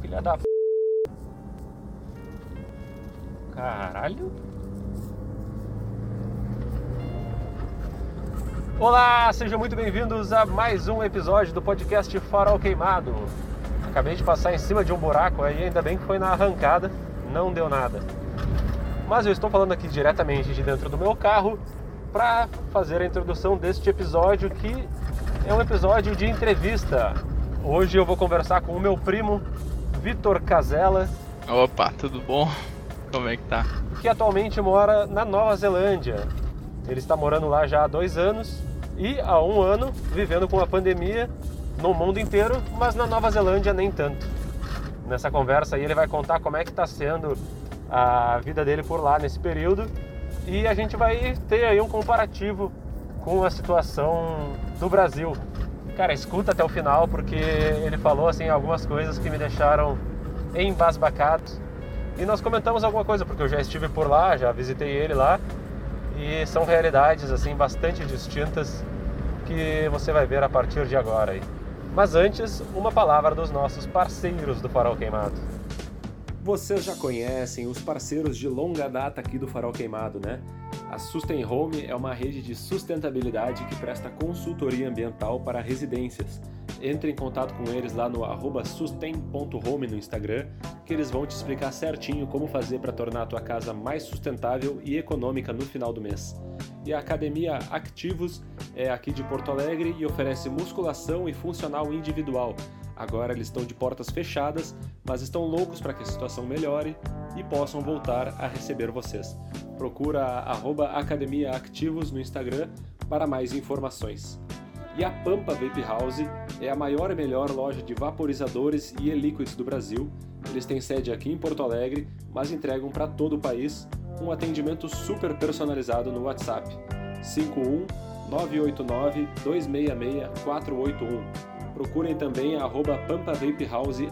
filha da. Caralho. Olá, sejam muito bem-vindos a mais um episódio do podcast Farol Queimado. Acabei de passar em cima de um buraco aí, ainda bem que foi na arrancada, não deu nada. Mas eu estou falando aqui diretamente de dentro do meu carro para fazer a introdução deste episódio que é um episódio de entrevista. Hoje eu vou conversar com o meu primo Vitor Casella. Opa, tudo bom? Como é que tá? Que atualmente mora na Nova Zelândia. Ele está morando lá já há dois anos e há um ano vivendo com a pandemia no mundo inteiro, mas na Nova Zelândia nem tanto. Nessa conversa aí ele vai contar como é que está sendo a vida dele por lá nesse período e a gente vai ter aí um comparativo com a situação do Brasil. Cara, escuta até o final porque ele falou assim algumas coisas que me deixaram embasbacado. E nós comentamos alguma coisa porque eu já estive por lá, já visitei ele lá e são realidades assim bastante distintas que você vai ver a partir de agora aí. Mas antes, uma palavra dos nossos parceiros do Farol Queimado. Vocês já conhecem os parceiros de longa data aqui do Farol Queimado, né? A Sustain Home é uma rede de sustentabilidade que presta consultoria ambiental para residências entre em contato com eles lá no sustain.home no Instagram, que eles vão te explicar certinho como fazer para tornar a tua casa mais sustentável e econômica no final do mês. E a Academia Activos é aqui de Porto Alegre e oferece musculação e funcional individual. Agora eles estão de portas fechadas, mas estão loucos para que a situação melhore e possam voltar a receber vocês. Procura a Academia Activos no Instagram para mais informações. E a Pampa Vape House é a maior e melhor loja de vaporizadores e e-liquids do Brasil. Eles têm sede aqui em Porto Alegre, mas entregam para todo o país um atendimento super personalizado no WhatsApp 51 989 266 481. Procurem também arroba Pampa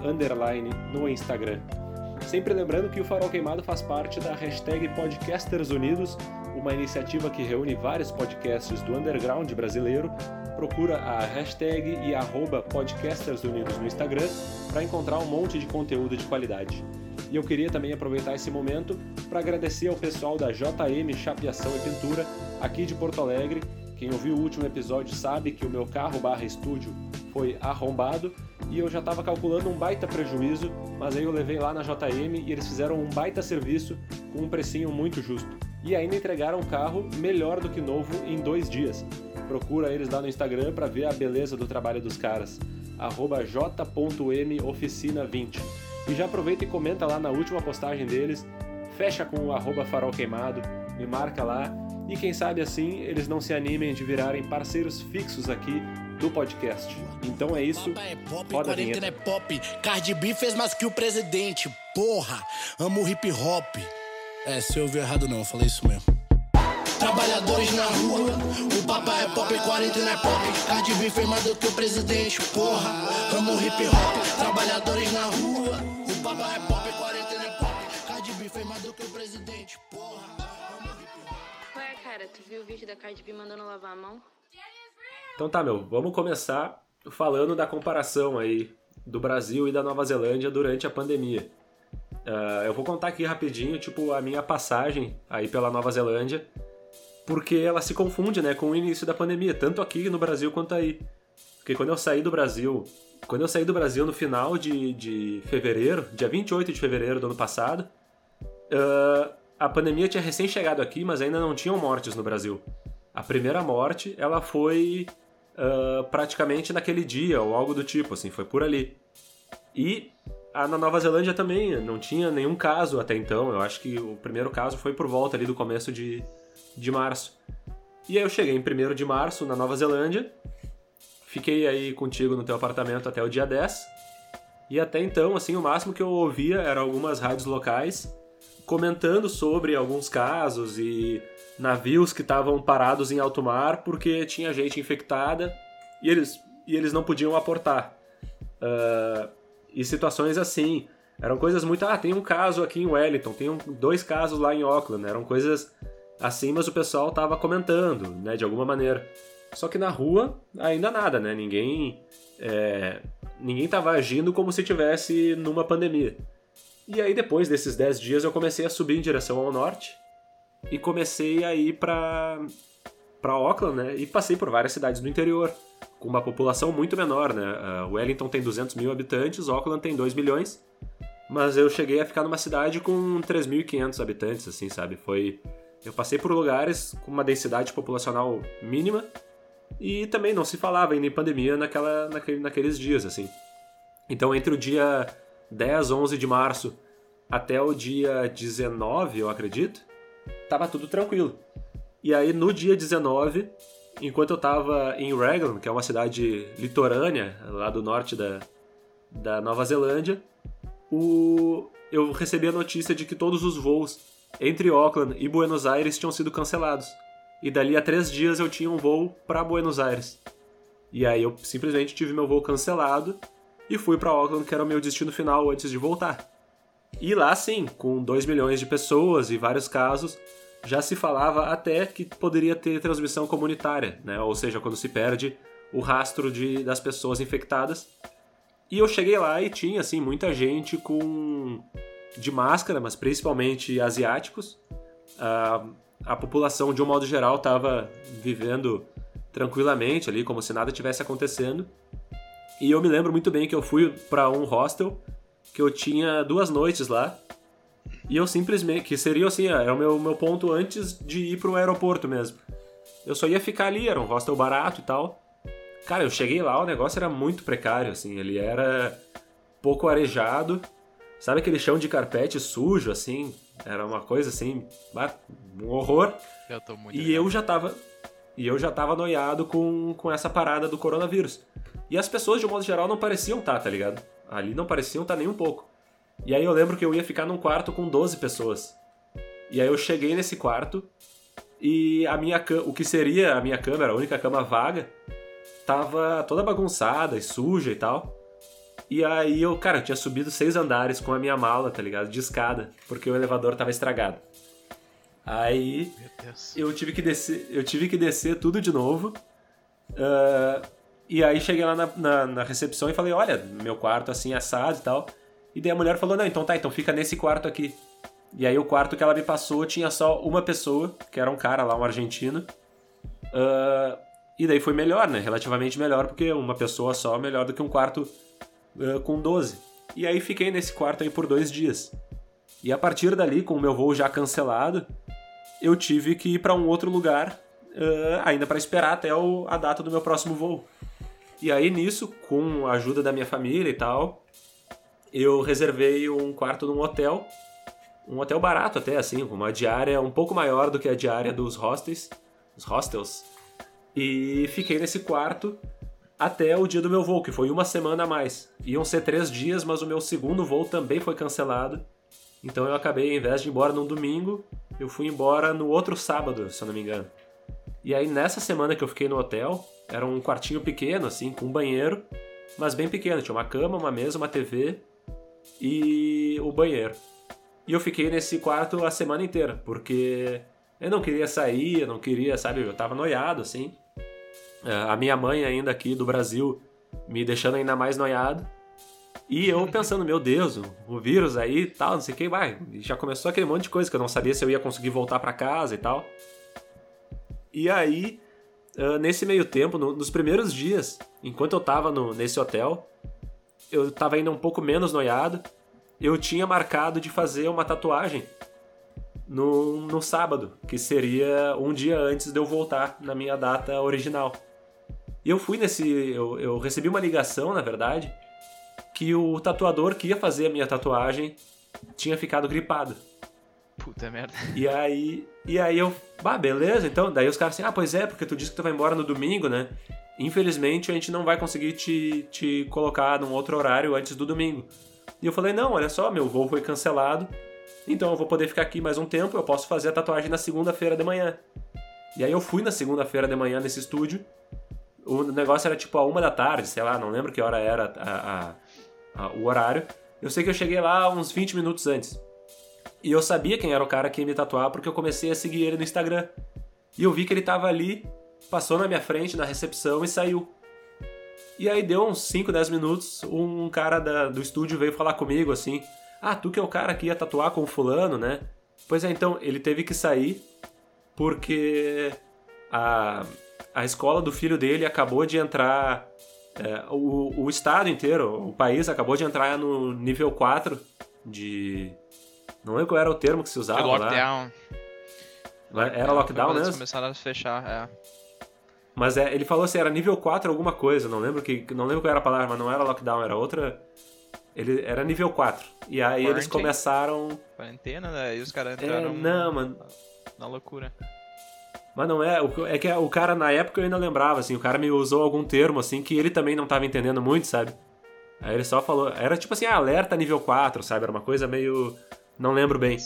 underline no Instagram. Sempre lembrando que o Farol Queimado faz parte da hashtag Podcasters Unidos, uma iniciativa que reúne vários podcasts do underground brasileiro procura a hashtag e arroba Podcasters Unidos no Instagram para encontrar um monte de conteúdo de qualidade. E eu queria também aproveitar esse momento para agradecer ao pessoal da JM Chapeação e Pintura, aqui de Porto Alegre. Quem ouviu o último episódio sabe que o meu carro barra estúdio foi arrombado e eu já estava calculando um baita prejuízo, mas aí eu levei lá na JM e eles fizeram um baita serviço com um precinho muito justo. E ainda entregaram o carro melhor do que novo em dois dias. Procura eles lá no Instagram para ver a beleza do trabalho dos caras. j.moficina20. E já aproveita e comenta lá na última postagem deles. Fecha com o arroba farol queimado, me marca lá. E quem sabe assim eles não se animem de virarem parceiros fixos aqui do podcast. Então é isso. É pop, Roda a quarentena é pop. Cardi B fez mais que o presidente. Porra, amo hip hop. É, se eu ouvi errado não, eu falei isso mesmo. Trabalhadores na rua, o papai é pop, quarentena é pop. Cardi B fez mais do que o presidente. Porra, amo hip hop. Trabalhadores na rua, o papai é pop, quarentena é pop. Cardi B fez mais do que o presidente. Porra, amo hip hop. Ué, cara, tu viu o vídeo da Cardi B mandando lavar a mão? Então tá, meu, vamos começar falando da comparação aí do Brasil e da Nova Zelândia durante a pandemia. Ah, eu vou contar aqui rapidinho, tipo, a minha passagem aí pela Nova Zelândia, porque ela se confunde, né, com o início da pandemia, tanto aqui no Brasil quanto aí. Porque quando eu saí do Brasil, quando eu saí do Brasil no final de, de fevereiro, dia 28 de fevereiro do ano passado, ah, a pandemia tinha recém chegado aqui, mas ainda não tinham mortes no Brasil. A primeira morte, ela foi ah, praticamente naquele dia, ou algo do tipo, assim, foi por ali. E a, na Nova Zelândia também não tinha nenhum caso até então, eu acho que o primeiro caso foi por volta ali do começo de, de março. E aí eu cheguei em 1 de março na Nova Zelândia, fiquei aí contigo no teu apartamento até o dia 10, e até então, assim, o máximo que eu ouvia eram algumas rádios locais comentando sobre alguns casos e navios que estavam parados em alto mar porque tinha gente infectada e eles, e eles não podiam aportar. Ah, e situações assim. Eram coisas muito. Ah, tem um caso aqui em Wellington, tem um- dois casos lá em Auckland. Eram coisas assim, mas o pessoal tava comentando, né, de alguma maneira. Só que na rua, ainda nada, né? Ninguém. é, ninguém tava agindo como se tivesse numa pandemia. E aí depois desses 10 dias eu comecei a subir em direção ao norte e comecei a ir para para Auckland, né? E passei por várias cidades do interior com uma população muito menor, né? Uh, Wellington tem 200 mil habitantes, Auckland tem 2 milhões, mas eu cheguei a ficar numa cidade com 3.500 habitantes, assim, sabe? Foi eu passei por lugares com uma densidade populacional mínima e também não se falava ainda em pandemia naquela, naquele, naqueles dias, assim. Então, entre o dia 10, 11 de março até o dia 19, eu acredito, tava tudo tranquilo. E aí, no dia 19, enquanto eu tava em Raglan, que é uma cidade litorânea, lá do norte da, da Nova Zelândia, o... eu recebi a notícia de que todos os voos entre Auckland e Buenos Aires tinham sido cancelados. E dali a três dias eu tinha um voo para Buenos Aires. E aí eu simplesmente tive meu voo cancelado e fui para Auckland, que era o meu destino final antes de voltar. E lá sim, com 2 milhões de pessoas e vários casos, já se falava até que poderia ter transmissão comunitária, né? Ou seja, quando se perde o rastro de, das pessoas infectadas. E eu cheguei lá e tinha assim muita gente com de máscara, mas principalmente asiáticos. Uh, a população, de um modo geral, estava vivendo tranquilamente ali, como se nada tivesse acontecendo. E eu me lembro muito bem que eu fui para um hostel, que eu tinha duas noites lá, e eu simplesmente, que seria assim, era o meu, meu ponto antes de ir pro aeroporto mesmo. Eu só ia ficar ali, era um hostel barato e tal. Cara, eu cheguei lá, o negócio era muito precário, assim, ele era pouco arejado, Sabe aquele chão de carpete sujo, assim? Era uma coisa assim, um horror. Eu tô muito. E eu já tava. E eu já tava noiado com, com essa parada do coronavírus. E as pessoas, de um modo geral, não pareciam estar, tá, tá ligado? Ali não pareciam estar tá nem um pouco. E aí eu lembro que eu ia ficar num quarto com 12 pessoas. E aí eu cheguei nesse quarto e a minha o que seria a minha cama, a única cama vaga, tava toda bagunçada e suja e tal. E aí eu, cara, eu tinha subido seis andares com a minha mala, tá ligado? De escada, porque o elevador tava estragado. Aí eu tive que descer, eu tive que descer tudo de novo. Uh, e aí cheguei lá na, na, na, recepção e falei, olha, meu quarto assim assado e tal. E daí a mulher falou, não, então tá, então fica nesse quarto aqui. E aí o quarto que ela me passou tinha só uma pessoa, que era um cara lá, um argentino. Uh, e daí foi melhor, né? Relativamente melhor, porque uma pessoa só é melhor do que um quarto uh, com 12. E aí fiquei nesse quarto aí por dois dias. E a partir dali, com o meu voo já cancelado, eu tive que ir para um outro lugar, uh, ainda para esperar até o, a data do meu próximo voo. E aí nisso, com a ajuda da minha família e tal, eu reservei um quarto num hotel, um hotel barato até assim, com uma diária um pouco maior do que a diária dos hostels, os hostels. E fiquei nesse quarto até o dia do meu voo, que foi uma semana a mais. Iam ser três dias, mas o meu segundo voo também foi cancelado. Então eu acabei, ao invés de ir embora num domingo, eu fui embora no outro sábado, se eu não me engano. E aí nessa semana que eu fiquei no hotel, era um quartinho pequeno, assim, com um banheiro, mas bem pequeno. Tinha uma cama, uma mesa, uma TV e o banheiro. E eu fiquei nesse quarto a semana inteira, porque eu não queria sair, eu não queria, sabe, eu tava noiado, assim. É, a minha mãe ainda aqui do Brasil me deixando ainda mais noiado. E eu pensando, meu Deus, o vírus aí e tal, não sei o que, vai. Já começou aquele monte de coisa que eu não sabia se eu ia conseguir voltar para casa e tal. E aí, nesse meio tempo, nos primeiros dias, enquanto eu tava no, nesse hotel, eu tava ainda um pouco menos noiado. Eu tinha marcado de fazer uma tatuagem no, no sábado, que seria um dia antes de eu voltar na minha data original. E eu fui nesse. Eu, eu recebi uma ligação, na verdade, que o tatuador que ia fazer a minha tatuagem tinha ficado gripado. Puta merda. E aí. E aí eu. Bah, beleza, então. Daí os caras assim, ah, pois é, porque tu disse que tu vai embora no domingo, né? Infelizmente a gente não vai conseguir te, te colocar num outro horário antes do domingo. E eu falei, não, olha só, meu voo foi cancelado. Então eu vou poder ficar aqui mais um tempo, eu posso fazer a tatuagem na segunda-feira de manhã. E aí eu fui na segunda-feira de manhã nesse estúdio o negócio era tipo a uma da tarde, sei lá, não lembro que hora era a, a, a, o horário. Eu sei que eu cheguei lá uns 20 minutos antes. E eu sabia quem era o cara que ia me tatuar porque eu comecei a seguir ele no Instagram. E eu vi que ele tava ali, passou na minha frente na recepção e saiu. E aí deu uns 5, 10 minutos, um cara da- do estúdio veio falar comigo assim: Ah, tu que é o cara que ia tatuar com o fulano, né? Pois é, então, ele teve que sair porque a, a escola do filho dele acabou de entrar. é, o, o estado inteiro, o país acabou de entrar no nível 4 de. Não lembro qual era o termo que se usava É lá. lockdown. Era lockdown Foi eles mesmo? começaram a fechar, é. Mas é, ele falou assim, era nível 4 alguma coisa, não lembro que não lembro qual era a palavra, mas não era lockdown, era outra. Ele era nível 4. E aí eles Quarantine. começaram. Quarentena, né? E os caras É, entraram não, mano. na loucura. Mas não é. É que o cara, na época, eu ainda lembrava, assim, o cara me usou algum termo, assim, que ele também não tava entendendo muito, sabe? Aí ele só falou. Era tipo assim, ah, alerta nível 4, sabe? Era uma coisa meio. Não lembro bem.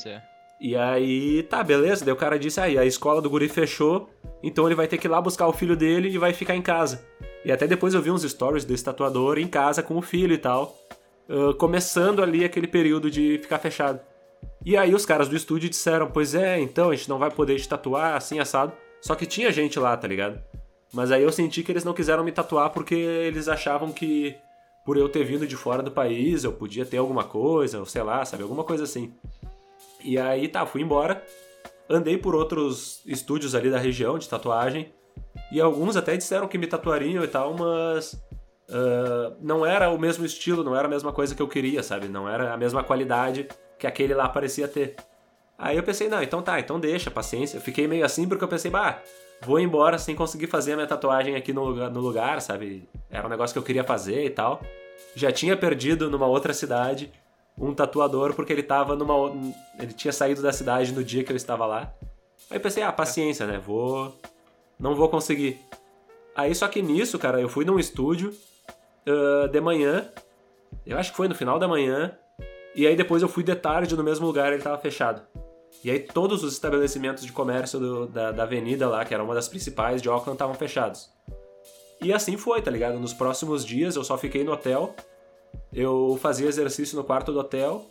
E aí, tá, beleza. Daí o cara disse, aí, a escola do guri fechou, então ele vai ter que ir lá buscar o filho dele e vai ficar em casa. E até depois eu vi uns stories desse tatuador em casa com o filho e tal, ah, começando ali aquele período de ficar fechado. E aí os caras do estúdio disseram, pois é, então a gente não vai poder te tatuar assim, assado. Só que tinha gente lá, tá ligado? Mas aí eu senti que eles não quiseram me tatuar porque eles achavam que por eu ter vindo de fora do país eu podia ter alguma coisa, ou sei lá, sabe? Alguma coisa assim. E aí tá, fui embora. Andei por outros estúdios ali da região de tatuagem. E alguns até disseram que me tatuariam e tal, mas. ah, não era o mesmo estilo, não era a mesma coisa que eu queria, sabe? Não era a mesma qualidade que aquele lá parecia ter. Aí eu pensei, não, então tá, então deixa, paciência. Eu fiquei meio assim porque eu pensei, bah, vou embora sem conseguir fazer a minha tatuagem aqui no lugar, no lugar, sabe? Era um negócio que eu queria fazer e tal. Já tinha perdido numa outra cidade um tatuador porque ele tava numa. Ele tinha saído da cidade no dia que eu estava lá. Aí pensei, ah, paciência, né? Vou. Não vou conseguir. Aí só que nisso, cara, eu fui num estúdio ah, de manhã. Eu acho que foi no final da manhã. E aí depois eu fui de tarde no mesmo lugar ele tava fechado. E aí todos os estabelecimentos de comércio do- da, da avenida lá, que era uma das principais de Auckland, estavam fechados. E assim foi, tá ligado? Nos próximos dias eu só fiquei no hotel. Eu fazia exercício no quarto do hotel.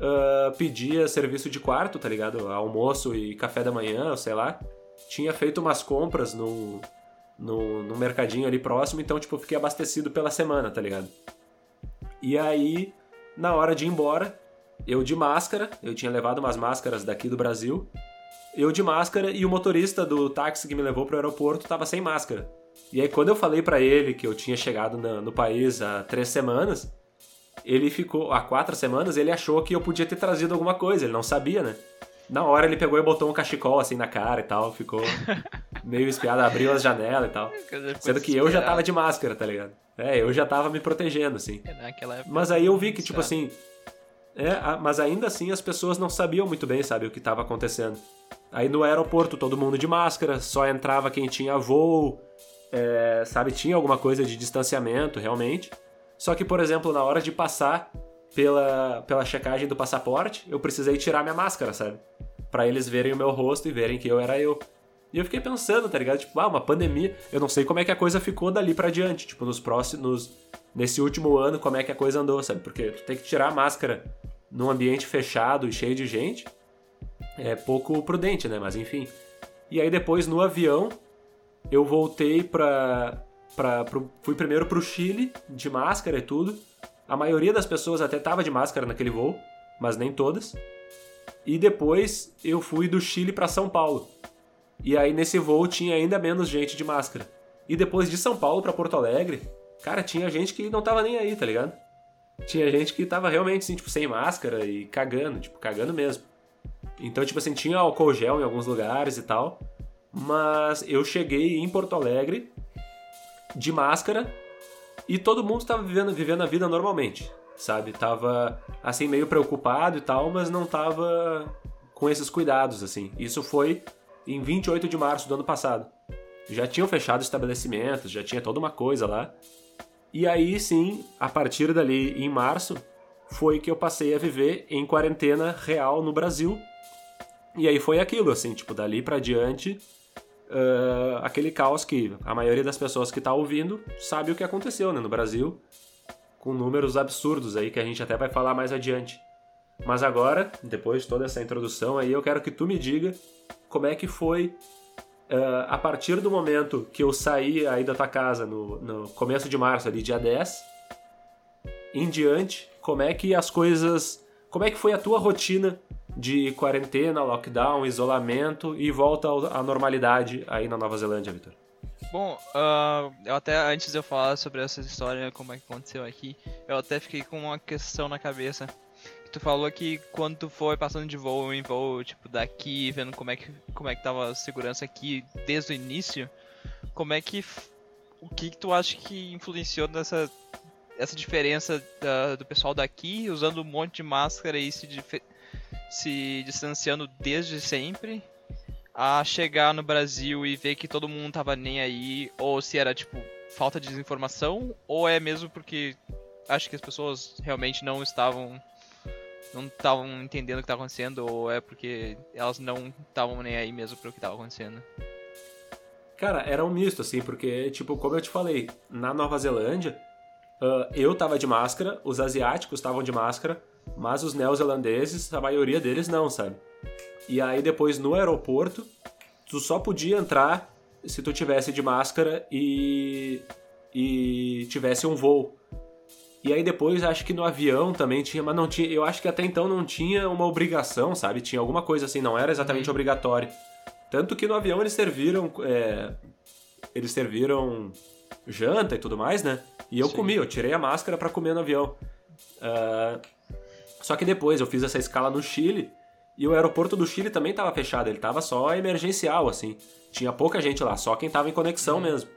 ah, pedia serviço de quarto, tá ligado? Almoço e café da manhã, sei lá. Tinha feito umas compras no, no, no mercadinho ali próximo, então, tipo, fiquei abastecido pela semana, tá ligado? E aí, na hora de ir embora, eu de máscara, eu tinha levado umas máscaras daqui do Brasil, eu de máscara e o motorista do táxi que me levou pro aeroporto tava sem máscara. E aí, quando eu falei pra ele que eu tinha chegado na- no país há três semanas, ele ficou. Há quatro semanas, ele achou que eu podia ter trazido alguma coisa, ele não sabia, né? Na hora ele pegou e botou um cachecol assim na cara e tal, ficou meio espiado, abriu as janelas e tal. Sendo que eu já tava de máscara, tá ligado? É, eu já tava me protegendo, assim. É. Mas aí eu vi que, tipo assim. É, mas ainda assim as pessoas não sabiam muito bem, sabe, o que tava acontecendo. Aí no aeroporto todo mundo de máscara, só entrava quem tinha voo, é, sabe, tinha alguma coisa de distanciamento, realmente. Só que, por exemplo, na hora de passar pela, pela checagem do passaporte, eu precisei tirar minha máscara, sabe? Pra eles verem o meu rosto e verem que eu era eu. E eu fiquei pensando, tá ligado? Tipo, ah, uma pandemia. Eu não sei como é que a coisa ficou dali pra diante. Tipo, nos próximos. Nesse último ano, como é que a coisa andou, sabe? Porque tu tem que tirar a máscara num ambiente fechado e cheio de gente. É pouco prudente, né? Mas enfim. E aí depois no avião, eu voltei pra. pra pro- fui primeiro pro Chile, de máscara e tudo. A maioria das pessoas até tava de máscara naquele voo, mas nem todas. E depois eu fui do Chile pra São Paulo. E aí nesse voo tinha ainda menos gente de máscara. E depois de São Paulo pra Porto Alegre, cara, tinha gente que não tava nem aí, tá ligado? Tinha gente que tava realmente assim, tipo, sem máscara e cagando, tipo, cagando mesmo. Então, tipo assim, tinha álcool gel em alguns lugares e tal. Mas eu cheguei em Porto Alegre de máscara e todo mundo tava vivendo, vivendo a vida normalmente, sabe? Tava, assim, meio preocupado e tal, mas não tava com esses cuidados, assim. Isso foi em 28 de março do ano passado. Já tinham fechado estabelecimentos, já tinha toda uma coisa lá. E aí sim, a partir dali, em março, foi que eu passei a viver em quarentena real no Brasil. E aí foi aquilo, assim, tipo, dali pra diante, ah, aquele caos que a maioria das pessoas que tá ouvindo sabe o que aconteceu, né, no Brasil, com números absurdos aí que a gente até vai falar mais adiante. Mas agora, depois de toda essa introdução aí, eu quero que tu me diga como é que foi ah, a partir do momento que eu saí aí da tua casa no, no começo de março, ali, dia 10, em diante, como é que as coisas. Como é que foi a tua rotina de quarentena, lockdown, isolamento e volta à normalidade aí na Nova Zelândia, Vitor? Bom, ah, eu até antes de eu falar sobre essa história, como é que aconteceu aqui, eu até fiquei com uma questão na cabeça. Tu falou que quando tu foi passando de voo em voo, tipo, daqui, vendo como é que, como é que tava a segurança aqui desde o início, como é que. O que, que tu acha que influenciou nessa essa diferença da- do pessoal daqui usando um monte de máscara e se, se distanciando desde sempre? a chegar no Brasil e ver que todo mundo tava nem aí, ou se era tipo falta de desinformação, ou é mesmo porque acho que as pessoas realmente não estavam não estavam entendendo o que estava acontecendo, ou é porque elas não estavam nem aí mesmo para o que estava acontecendo. Cara, era um misto, assim, porque, tipo, como eu te falei, na Nova Zelândia, ah, eu tava de máscara, os asiáticos estavam de máscara, mas os neozelandeses, a maioria deles não, sabe? E aí depois no aeroporto, tu só podia entrar se tu tivesse de máscara e e tivesse um voo. E aí depois acho que no avião também tinha, mas não tinha, eu acho que até então não tinha uma obrigação, sabe? Tinha alguma coisa assim, não era exatamente obrigatório. Tanto que no avião eles serviram é, eles serviram janta e tudo mais, né? E eu Sim. comi, eu tirei a máscara pra comer no avião. Ah, só que depois eu fiz essa escala no Chile e o aeroporto do Chile também tava fechado, ele tava só emergencial, assim. Tinha pouca gente lá, só quem tava em conexão mesmo.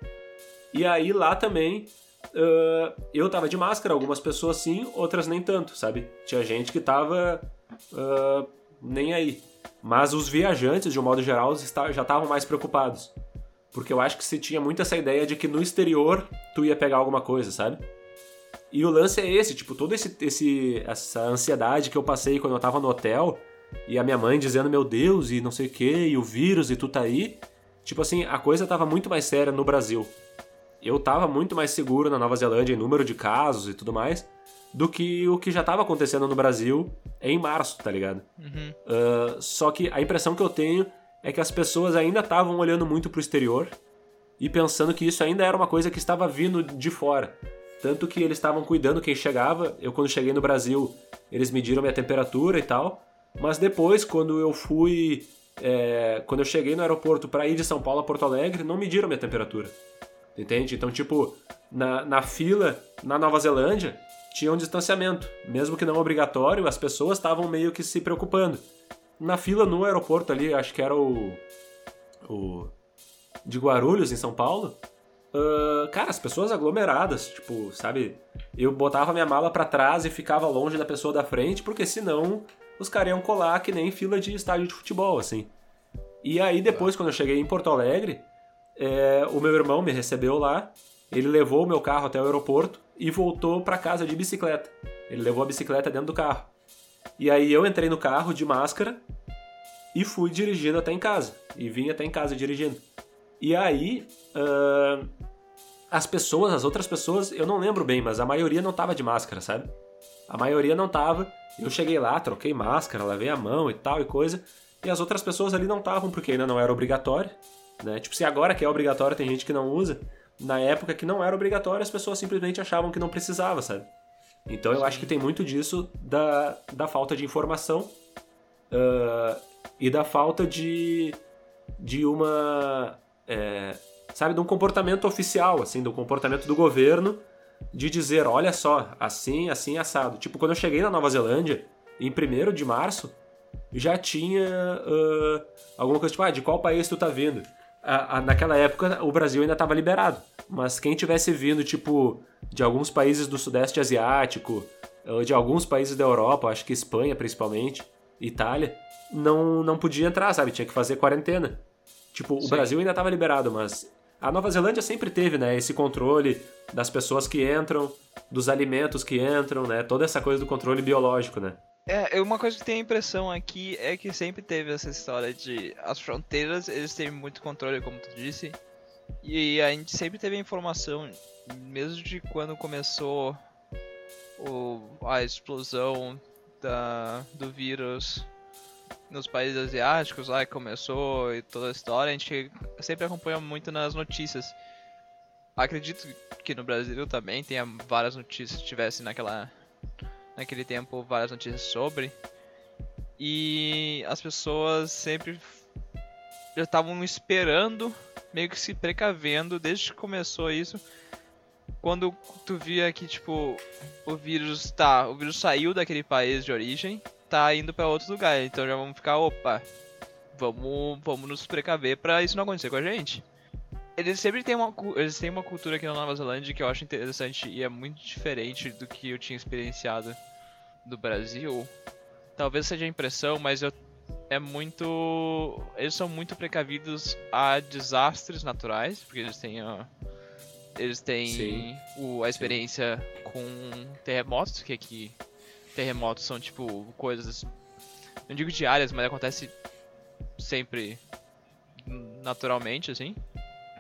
E aí lá também ah, eu tava de máscara, algumas pessoas sim, outras nem tanto, sabe? Tinha gente que tava ah, nem aí. Mas os viajantes, de um modo geral, já estavam mais preocupados. Porque eu acho que se tinha muito essa ideia de que no exterior tu ia pegar alguma coisa, sabe? E o lance é esse, tipo, toda esse, esse, essa ansiedade que eu passei quando eu tava no hotel, e a minha mãe dizendo, meu Deus, e não sei o que, e o vírus, e tu tá aí. Tipo assim, a coisa tava muito mais séria no Brasil. Eu tava muito mais seguro na Nova Zelândia em número de casos e tudo mais, do que o que já tava acontecendo no Brasil em março, tá ligado? Uhum. Uh, só que a impressão que eu tenho é que as pessoas ainda estavam olhando muito pro exterior e pensando que isso ainda era uma coisa que estava vindo de fora. Tanto que eles estavam cuidando quem chegava. Eu, quando cheguei no Brasil, eles mediram minha temperatura e tal. Mas depois, quando eu fui. é, quando eu cheguei no aeroporto para ir de São Paulo a Porto Alegre, não mediram minha temperatura. Entende? Então, tipo, na, na fila na Nova Zelândia tinha um distanciamento. Mesmo que não obrigatório, as pessoas estavam meio que se preocupando. Na fila no aeroporto ali, acho que era o. o de Guarulhos, em São Paulo. ah, cara, as pessoas aglomeradas, tipo, sabe? Eu botava minha mala pra trás e ficava longe da pessoa da frente, porque senão os caras iam colar que nem fila de estádio de futebol, assim. E aí depois, quando eu cheguei em Porto Alegre, é, o meu irmão me recebeu lá, ele levou o meu carro até o aeroporto e voltou pra casa de bicicleta. Ele levou a bicicleta dentro do carro. E aí eu entrei no carro de máscara e fui dirigindo até em casa. E vim até em casa dirigindo. E aí, ahn, as pessoas, as outras pessoas, eu não lembro bem, mas a maioria não tava de máscara, sabe? A maioria não tava. Eu cheguei lá, troquei máscara, lavei a mão e tal e coisa. E as outras pessoas ali não estavam porque ainda não era obrigatório, né? Tipo, se agora que é obrigatório tem gente que não usa, na época que não era obrigatório as pessoas simplesmente achavam que não precisava, sabe? Então eu acho que tem muito disso da, da falta de informação ah, e da falta de, de uma. é, sabe, de um comportamento oficial, assim, do comportamento do governo de dizer: olha só, assim, assim, assado. Tipo, quando eu cheguei na Nova Zelândia, em 1 de março, já tinha ah, alguma coisa tipo: ah, de qual país tu tá vindo? A- a- naquela época o Brasil ainda estava liberado, mas quem tivesse vindo, tipo, de alguns países do Sudeste Asiático, de alguns países da Europa, acho que Espanha principalmente, Itália, não, não podia entrar, sabe? Tinha que fazer quarentena. Tipo, o Sim. Brasil ainda estava liberado, mas a Nova Zelândia sempre teve, né, esse controle das pessoas que entram, dos alimentos que entram, né, toda essa coisa do controle biológico, né? É, uma coisa que tem a impressão aqui é que sempre teve essa história de as fronteiras, eles têm muito controle, como tu disse. E a gente sempre teve a informação, mesmo de quando começou o, a explosão da, do vírus nos países asiáticos, lá começou e toda a história, a gente sempre acompanho muito nas notícias. Acredito que no Brasil também tenha várias notícias, tivesse naquela naquele tempo várias notícias sobre. E as pessoas sempre já estavam esperando, meio que se precavendo desde que começou isso. Quando tu via que tipo o vírus tá, o vírus saiu daquele país de origem, tá indo para outro lugar, então já vamos ficar, opa, vamos, vamos nos precaver para isso não acontecer com a gente. Eles sempre têm uma, eles têm uma cultura aqui na Nova Zelândia que eu acho interessante e é muito diferente do que eu tinha experienciado do Brasil. Talvez seja impressão, mas eu é muito. Eles são muito precavidos a desastres naturais, porque eles têm a. Eles têm o, a experiência Sim. com terremotos, que aqui terremotos são tipo coisas. Não digo diárias, mas acontece sempre naturalmente, assim.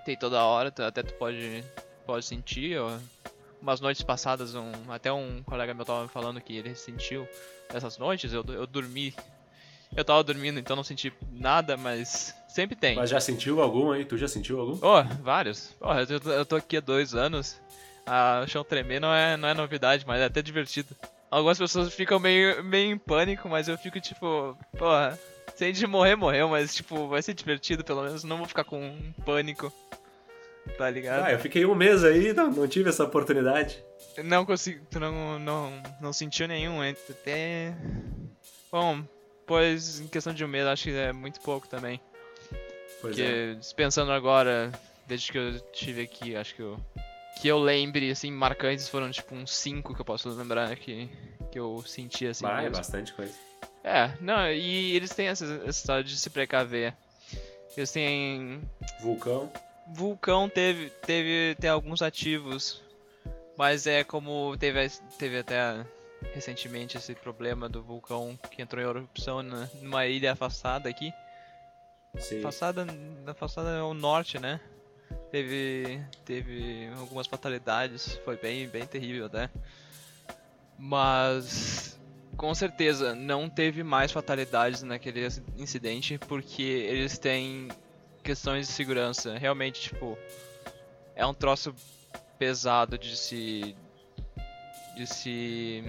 Tem toda hora, até tu pode, pode sentir. Ó. Umas noites passadas, um, até um colega meu tava me falando que ele sentiu essas noites, eu, eu dormi. Eu tava dormindo, então não senti nada, mas sempre tem. Mas já sentiu algum aí? Tu já sentiu algum? Oh, vários. Oh, eu, eu tô aqui há dois anos. Ah, o chão tremer não é, não é novidade, mas é até divertido. Algumas pessoas ficam meio, meio em pânico, mas eu fico tipo, porra, se a gente morrer, morreu, mas tipo, vai ser divertido pelo menos, não vou ficar com pânico. Tá ligado? Ah, eu fiquei um mês aí, não, não tive essa oportunidade. Não consigo, tu não, não, não sentiu nenhum, até... Bom, pois em questão de um mês acho que é muito pouco também. Pois Porque é. pensando agora, desde que eu estive aqui, acho que eu... Que eu lembre, assim, marcantes foram tipo uns 5 que eu posso lembrar que, que eu senti assim. Vai, bastante coisa. É, não, e eles têm essa, essa história de se precaver. Eles têm. Vulcão. Vulcão teve, teve tem alguns ativos, mas é como teve, teve até recentemente esse problema do vulcão que entrou em erupção numa ilha afastada aqui. Sim. Afastada, afastada ao norte, né? Teve, teve algumas fatalidades, foi bem, bem terrível até. Mas com certeza não teve mais fatalidades naquele incidente porque eles têm questões de segurança. Realmente, tipo, é um troço pesado de se de se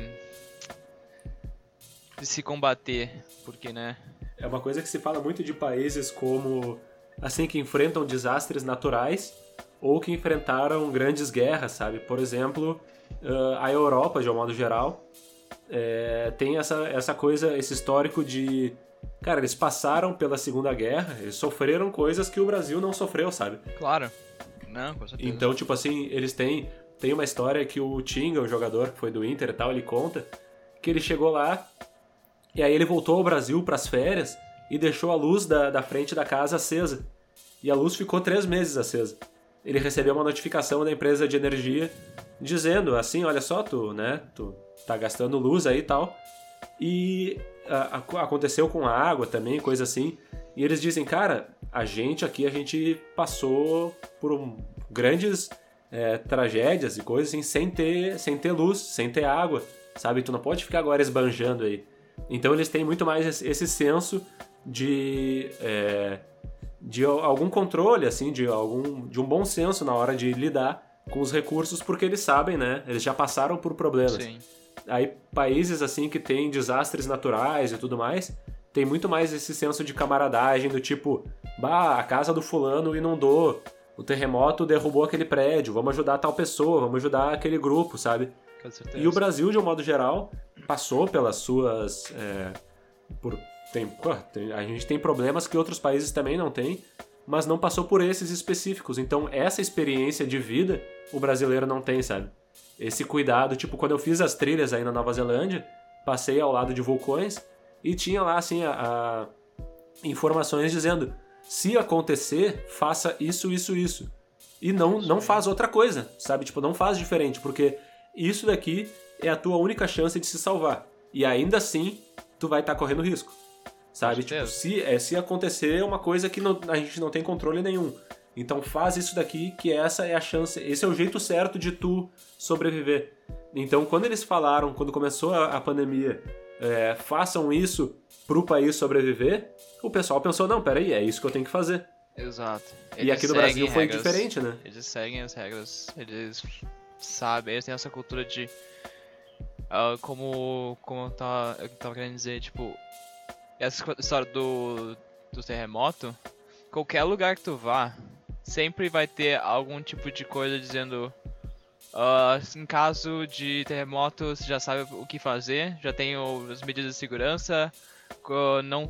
de se combater, porque, né? É uma coisa que se fala muito de países como assim que enfrentam desastres naturais ou que enfrentaram grandes guerras, sabe? Por exemplo, a Europa, de um modo geral, é, tem essa, essa coisa, esse histórico de. Cara, eles passaram pela Segunda Guerra, eles sofreram coisas que o Brasil não sofreu, sabe? Claro. Não, com certeza. Então, tipo assim, eles têm. Tem uma história que o Tinga, o jogador que foi do Inter e tal, ele conta que ele chegou lá e aí ele voltou ao Brasil para as férias e deixou a luz da, da frente da casa acesa. E a luz ficou três meses acesa. Ele recebeu uma notificação da empresa de energia dizendo assim, olha só, tu, né, tu tá gastando luz aí e tal. E a, a, aconteceu com a água também, coisa assim. E eles dizem, cara, a gente aqui, a gente passou por um, grandes é, tragédias e coisas assim, sem ter, sem ter luz, sem ter água, sabe? Tu não pode ficar agora esbanjando aí. Então eles têm muito mais esse senso de... É, de algum controle, assim, de algum de um bom senso na hora de lidar com os recursos, porque eles sabem, né? Eles já passaram por problemas. Sim. Aí países assim que têm desastres naturais e tudo mais, tem muito mais esse senso de camaradagem do tipo, bah, a casa do fulano inundou, o terremoto derrubou aquele prédio, vamos ajudar tal pessoa, vamos ajudar aquele grupo, sabe? E o Brasil, de um modo geral, passou pelas suas. É, por, tem, a gente tem problemas que outros países também não têm, mas não passou por esses específicos. Então, essa experiência de vida o brasileiro não tem, sabe? Esse cuidado, tipo, quando eu fiz as trilhas aí na Nova Zelândia, passei ao lado de vulcões e tinha lá, assim, a, a informações dizendo: se acontecer, faça isso, isso, isso. E não, não faz outra coisa, sabe? Tipo, não faz diferente, porque isso daqui é a tua única chance de se salvar. E ainda assim, tu vai estar tá correndo risco. Sabe? Tipo, se, é, se acontecer é uma coisa que não, a gente não tem controle nenhum. Então faz isso daqui, que essa é a chance, esse é o jeito certo de tu sobreviver. Então quando eles falaram, quando começou a, a pandemia, é, façam isso pro país sobreviver, o pessoal pensou, não, peraí, é isso que eu tenho que fazer. Exato. e Eles aqui no Brasil foi regras. diferente, né? Eles seguem as regras, eles sabem, eles têm essa cultura de. ah, como. Como eu tava, eu tava querendo dizer, tipo. Essa história do, do terremoto, qualquer lugar que tu vá, sempre vai ter algum tipo de coisa dizendo. ah, em caso de terremoto, você já sabe o que fazer, já tem as medidas de segurança, não,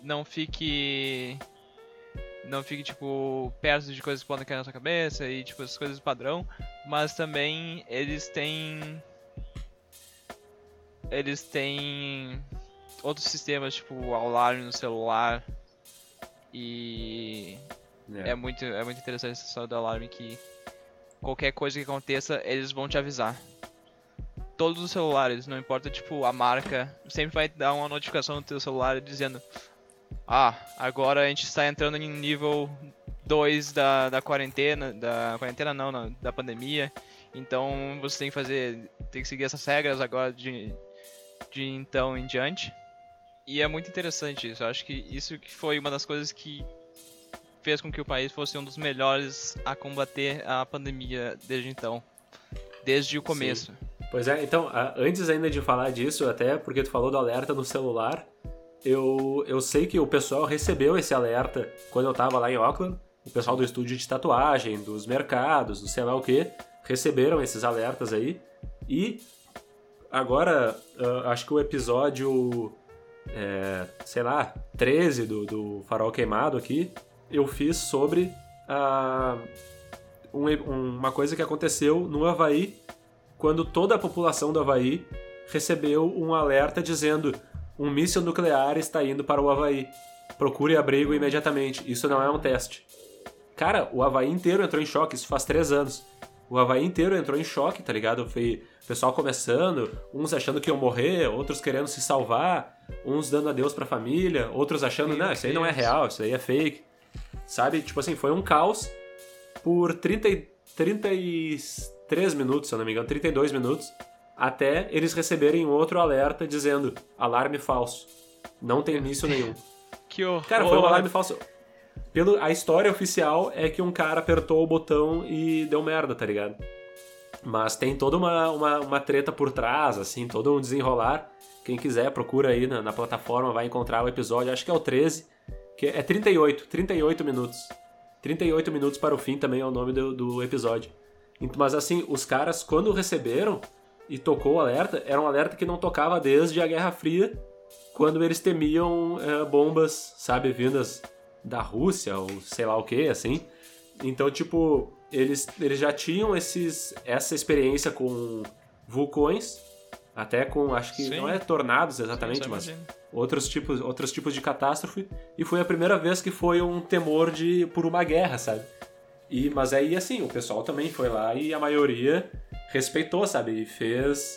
não fique não fique, tipo, perto de coisas que podem cair na sua cabeça e, tipo, essas coisas padrão. Mas também eles têm. Eles têm outros sistemas, tipo, alarme no celular. E. É muito, é muito interessante essa história do alarme que qualquer coisa que aconteça, eles vão te avisar. Todos os celulares, não importa tipo a marca, sempre vai dar uma notificação no teu celular dizendo Ah, agora a gente está entrando em nível 2 da, da quarentena, da quarentena não, não, da pandemia. Então você tem que fazer, tem que seguir essas regras agora de, de então em diante. E é muito interessante isso. Eu acho que isso que foi uma das coisas que fez com que o país fosse um dos melhores a combater a pandemia desde então. Desde o começo. Pois é, então, antes ainda de falar disso, até porque tu falou do alerta no celular, eu, eu sei que o pessoal recebeu esse alerta quando eu tava lá em Auckland. O pessoal do estúdio de tatuagem, dos mercados, do sei lá o que, receberam esses alertas aí. E agora, ah, acho que o episódio, é, sei lá, 13 do, do Farol Queimado aqui, eu fiz sobre a, um- uma coisa que aconteceu no Havaí quando toda a população do Havaí recebeu um alerta dizendo um míssil nuclear está indo para o Havaí. Procure abrigo imediatamente. Isso não é um teste. Cara, o Havaí inteiro entrou em choque, isso faz três anos. O Havaí inteiro entrou em choque, tá ligado? Foi o pessoal começando, uns achando que iam morrer, outros querendo se salvar, uns dando adeus pra família, outros achando, não, isso aí não é real, isso aí é fake. Sabe? Tipo assim, foi um caos por 30, e- 33 minutos, se eu não me engano, 32 minutos, até eles receberem outro alerta dizendo alarme falso. Não tem míssil nenhum. Que horror. Cara, foi um alarme falso. Pelo, a história oficial é que um cara apertou o botão e deu merda, tá ligado? Mas tem toda uma, uma, uma treta por trás, assim, todo um desenrolar. Quem quiser, procura aí na, na plataforma, vai encontrar o episódio, acho que é o 13, que é 38, 38 minutos. 38 minutos para o fim também é o nome do, do episódio. Mas assim, os caras, quando receberam e tocou o alerta, era um alerta que não tocava desde a Guerra Fria, quando eles temiam eh, bombas, sabe, vindas da Rússia ou sei lá o que, assim. Então, tipo, eles, eles já tinham esses, essa experiência com vulcões, até com, acho que Sim. não é tornados exatamente, Sim, mas outros tipos, outros tipos de catástrofe, e foi a primeira vez que foi um temor de por uma guerra, sabe? E, mas aí, assim, o pessoal também foi lá e a maioria respeitou, sabe? E fez,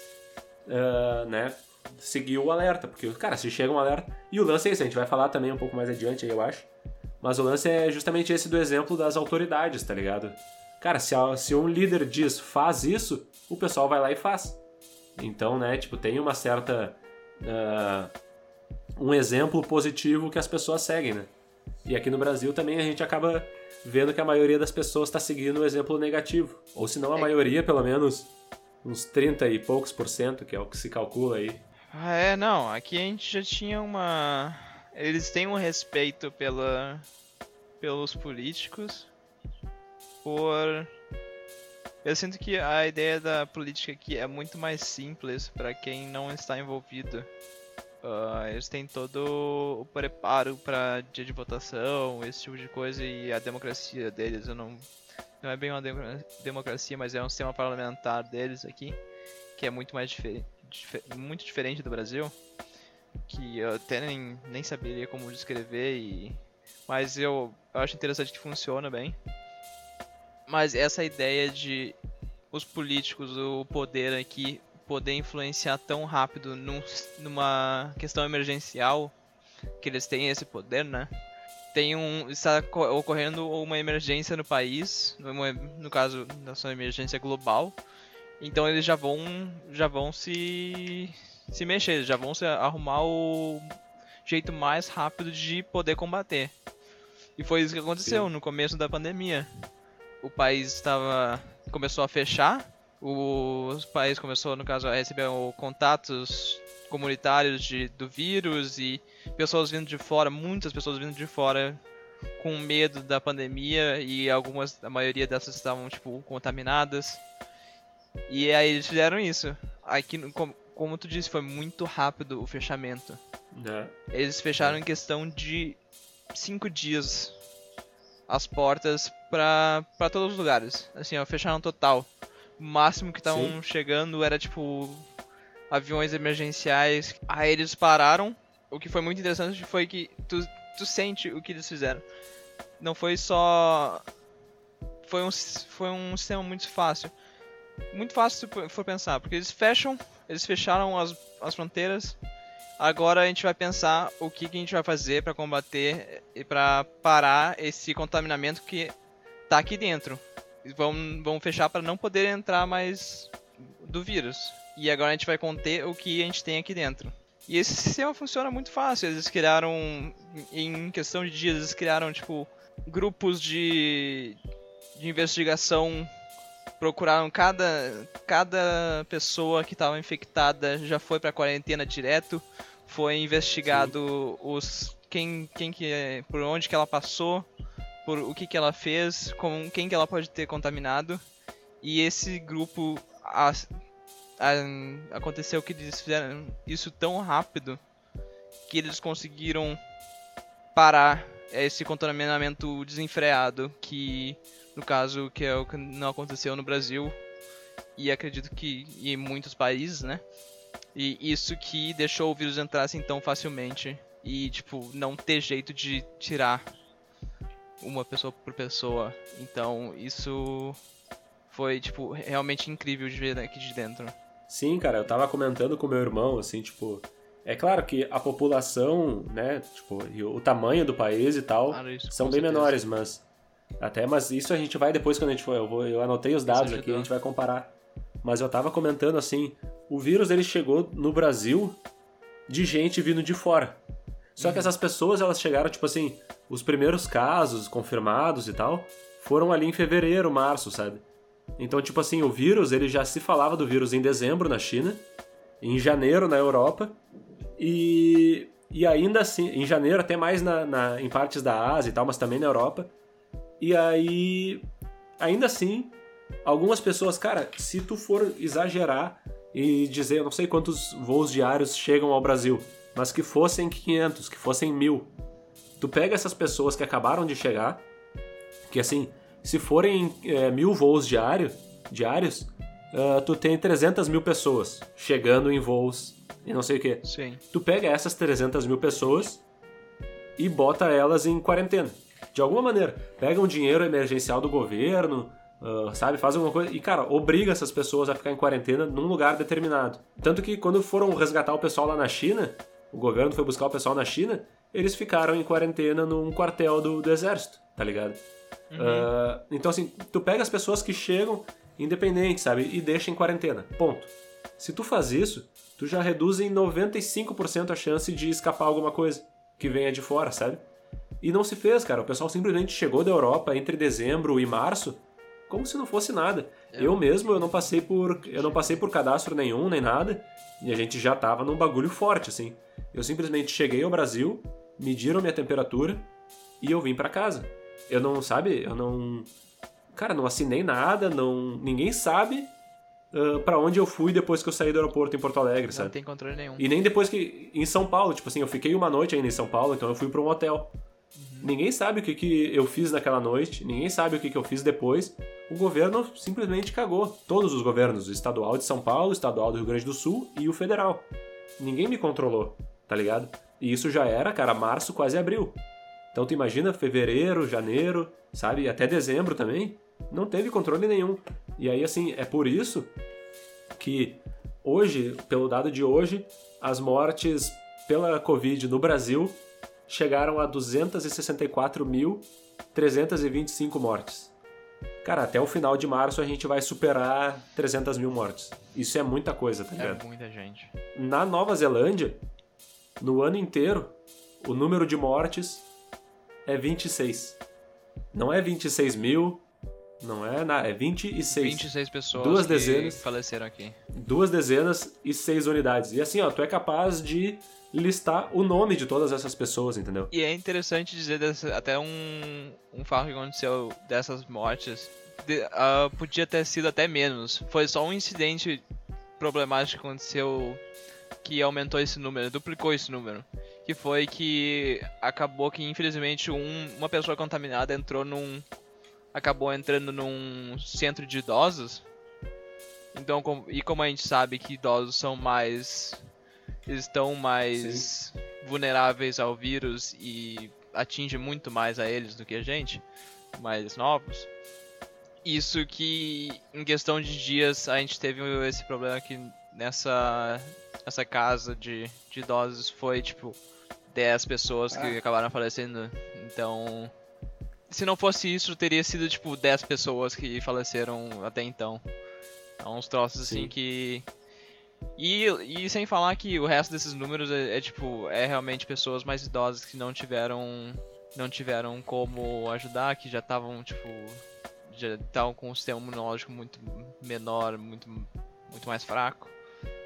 ah, né? Seguiu o alerta, porque, cara, se chega um alerta. E o lance é esse, a gente vai falar também um pouco mais adiante aí, eu acho. Mas o lance é justamente esse do exemplo das autoridades, tá ligado? Cara, se, a- se um líder diz faz isso, o pessoal vai lá e faz. Então, né, tipo, tem uma certa. ah, um exemplo positivo que as pessoas seguem, né? E aqui no Brasil também a gente acaba vendo que a maioria das pessoas está seguindo o exemplo negativo. Ou se não a maioria, pelo menos uns 30 e poucos por cento, que é o que se calcula aí. Ah, é, não. Aqui a gente já tinha uma. Eles têm um respeito pela... pelos políticos. Por. Eu sinto que a ideia da política aqui é muito mais simples para quem não está envolvido. Ah, eles têm todo o preparo para dia de votação, esse tipo de coisa, e a democracia deles, eu não. Não é bem uma demo- democracia, mas é um sistema parlamentar deles aqui, que é muito mais diferente muito diferente do Brasil, que eu até nem, nem saberia como descrever, e... mas eu, eu acho interessante que funciona bem. Mas essa ideia de os políticos, o poder aqui, poder influenciar tão rápido num- numa questão emergencial, que eles têm esse poder, né? Tem um. Está co- ocorrendo uma emergência no país, no caso, uma emergência global. Então eles já vão. já vão se. se mexer, eles já vão se arrumar o jeito mais rápido de poder combater. E foi isso que aconteceu no começo da pandemia. O país estava começou a fechar, o país começou, no caso, a receber contatos comunitários de, do vírus e pessoas vindo de fora, muitas pessoas vindo de fora com medo da pandemia e algumas, a maioria dessas estavam tipo contaminadas. E aí eles fizeram isso. Aqui, como, como tu disse, foi muito rápido o fechamento. né? Eles fecharam em questão de cinco dias as portas pra todos os lugares. Assim, ó, fecharam total. O máximo que estavam chegando era tipo aviões emergenciais. Aí eles pararam. O que foi muito interessante foi que tu, tu sente o que eles fizeram. Não foi só. Foi um, foi um sistema muito fácil. Muito fácil se for pensar, porque eles fecham, eles fecharam as, as fronteiras. Agora a gente vai pensar o que, que a gente vai fazer para combater e para parar esse contaminamento que tá aqui dentro. Vão, vão fechar para não poder entrar mais do vírus. E agora a gente vai conter o que a gente tem aqui dentro. E esse sistema funciona muito fácil. Eles criaram, em questão de dias, eles criaram tipo grupos de, de investigação. Procuraram cada, cada pessoa que estava infectada já foi para quarentena direto. Foi investigado os quem, quem que é, por onde que ela passou, por o que que ela fez, com quem que ela pode ter contaminado. E esse grupo a- a- aconteceu que eles fizeram isso tão rápido que eles conseguiram parar esse contaminamento desenfreado que no caso que é o que não aconteceu no Brasil e acredito que em muitos países, né? E isso que deixou o vírus entrar assim tão facilmente e tipo não ter jeito de tirar uma pessoa por pessoa. Então isso foi tipo realmente incrível de ver aqui de dentro. Sim, cara, eu tava comentando com meu irmão, assim, tipo. É claro que a população, né, tipo, e o tamanho do país e tal Claro, isso, são bem certeza. menores, mas. Até, mas isso a gente vai depois quando a gente for. Eu, vou, eu anotei os dados Isso aqui, a gente vai comparar. Mas eu tava comentando assim: o vírus ele chegou no Brasil de gente vindo de fora. Só Uhum. que essas pessoas, elas chegaram, tipo assim, os primeiros casos confirmados e tal, foram ali em fevereiro, março, sabe? Então, tipo assim, o vírus, ele já se falava do vírus em dezembro na China, em janeiro na Europa, e, e ainda assim, em janeiro até mais na, na- em partes da Ásia e tal, mas também na Europa. E aí, ainda assim, algumas pessoas, cara, se tu for exagerar e dizer, eu não sei quantos voos diários chegam ao Brasil, mas que fossem 500, que fossem mil, tu pega essas pessoas que acabaram de chegar, que assim, se forem é, mil voos diário, diários, ah, tu tem 300 mil pessoas chegando em voos e não sei o que. Sim. Tu pega essas 300 mil pessoas e bota elas em quarentena. De alguma maneira. Pega um dinheiro emergencial do governo, ah, sabe? Faz alguma coisa. E, cara, obriga essas pessoas a ficar em quarentena num lugar determinado. Tanto que quando foram resgatar o pessoal lá na China, o governo foi buscar o pessoal na China, eles ficaram em quarentena num quartel do, do exército, tá ligado? Ah, então, assim, tu pega as pessoas que chegam independentes, sabe? E deixa em quarentena. Ponto. Se tu faz isso, tu já reduz em 95% a chance de escapar alguma coisa que venha de fora, sabe? E não se fez, cara. O pessoal simplesmente chegou da Europa entre dezembro e março como se não fosse nada. Eu mesmo, eu não passei por eu não passei por cadastro nenhum, nem nada, e a gente já tava num bagulho forte assim. Eu simplesmente cheguei ao Brasil, mediram minha temperatura e eu vim pra casa. Eu não, sabe? Eu não Cara, não assinei nada, não ninguém sabe ah, pra onde eu fui depois que eu saí do aeroporto em Porto Alegre, Não sabe? tem controle nenhum. E nem depois que. Em São Paulo, tipo assim, eu fiquei uma noite ainda em São Paulo, então eu fui pra um hotel. Ninguém sabe o que, que eu fiz naquela noite, ninguém sabe o que, que eu fiz depois. O governo simplesmente cagou. Todos os governos, o estadual de São Paulo, o estadual do Rio Grande do Sul e o federal. Ninguém me controlou, tá ligado? E isso já era, cara, março, quase abril. Então tu imagina fevereiro, janeiro, sabe? Até dezembro também. Não teve controle nenhum. E aí, assim, é por isso que hoje, pelo dado de hoje, as mortes pela Covid no Brasil chegaram a 264.325 mortes. Cara, até o final de março a gente vai superar 300 mil mortes. Isso é muita coisa, tá ligado? É muita gente. Na Nova Zelândia, no ano inteiro, o número de mortes é 26. Não é 26 mil, não é nada, é 26. 26 pessoas Duas dezenas. faleceram aqui. Duas dezenas e seis unidades. E assim, ó, tu é capaz de listar o nome de todas essas pessoas, entendeu? E é interessante dizer dessa- até um, um fato que aconteceu dessas mortes. de- ah, podia ter sido até menos. Foi só um incidente problemático que aconteceu que aumentou esse número, duplicou esse número. Que foi que acabou que infelizmente um- uma pessoa contaminada entrou num. acabou entrando num centro de idosos. Então, com- e como a gente sabe que idosos são mais. Estão mais vulneráveis ao vírus e atinge muito mais a eles do que a gente, mais novos. Isso que em questão de dias a gente teve esse problema que nessa essa casa de, de idosos foi tipo 10 pessoas que acabaram falecendo. Então, se não fosse isso, teria sido tipo 10 pessoas que faleceram até então. É uns troços assim Sim. que e, e sem falar que o resto desses números é, é, tipo, é realmente pessoas mais idosas que não tiveram não tiveram como ajudar, que já estavam, tipo, já estavam com um sistema imunológico muito menor, muito, muito mais fraco.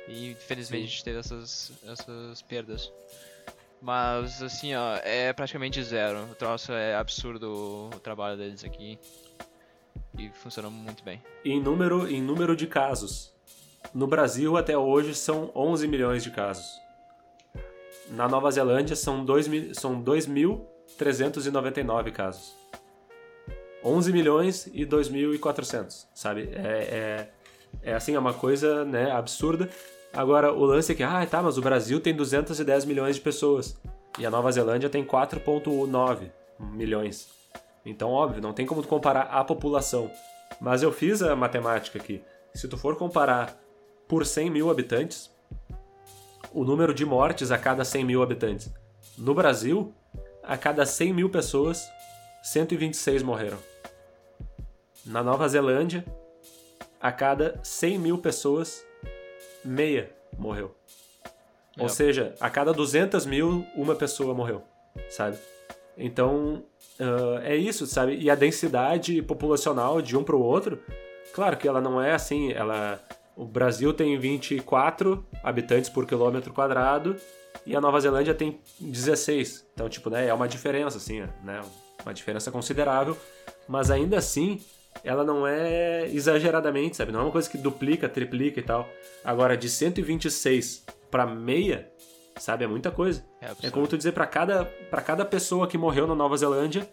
E infelizmente Sim. a gente teve essas, essas perdas. Mas assim, ó, é praticamente zero. O troço é absurdo o trabalho deles aqui. E funcionou muito bem. Em número, em número de casos. No Brasil, até hoje, são 11 milhões de casos. Na Nova Zelândia, são 2 mil- são 2.399 casos. 11 milhões e 2.400, sabe? É, é, é assim, é uma coisa né, absurda. Agora, o lance é que, ah, tá, mas o Brasil tem 210 milhões de pessoas. E a Nova Zelândia tem 4,9 milhões. Então, óbvio, não tem como comparar a população. Mas eu fiz a matemática aqui. Se tu for comparar por 100 mil habitantes, o número de mortes a cada 100 mil habitantes. No Brasil, a cada 100 mil pessoas, 126 morreram. Na Nova Zelândia, a cada 100 mil pessoas, meia morreu. Ou É. seja, a cada 200 mil, uma pessoa morreu, sabe? Então, ah, é isso, sabe? E a densidade populacional de um para o outro, claro que ela não é assim, ela... O Brasil tem 24 habitantes por quilômetro quadrado e a Nova Zelândia tem 16. Então, tipo, né, é uma diferença, assim, né? Uma diferença considerável, mas ainda assim, ela não é exageradamente, sabe? Não é uma coisa que duplica, triplica e tal. Agora, de 126 para meia, sabe? É muita coisa. É É como tu dizer pra cada, pra cada pessoa que morreu na Nova Zelândia,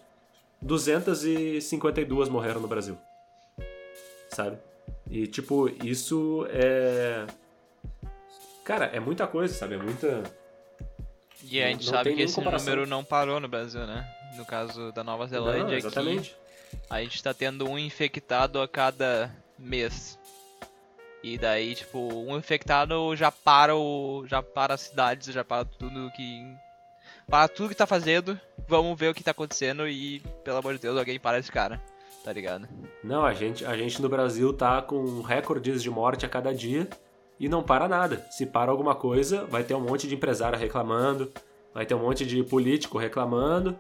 252 morreram no Brasil. Sabe? E tipo, isso é. Cara, é muita coisa, sabe? É muita. E a gente Não sabe tem que esse comparação. número não parou no Brasil, né? No caso da Nova Zelândia, Não, exatamente. aqui, a gente tá tendo um infectado a cada mês. E daí, tipo, um infectado já para o. já para as cidades, já para tudo que. Para tudo que tá fazendo, vamos ver o que tá acontecendo e, pelo amor de Deus, alguém para esse cara. Tá ligado? Não, a gente, a gente no Brasil tá com recordes de morte a cada dia e não para nada. Se para alguma coisa, vai ter um monte de empresário reclamando, vai ter um monte de político reclamando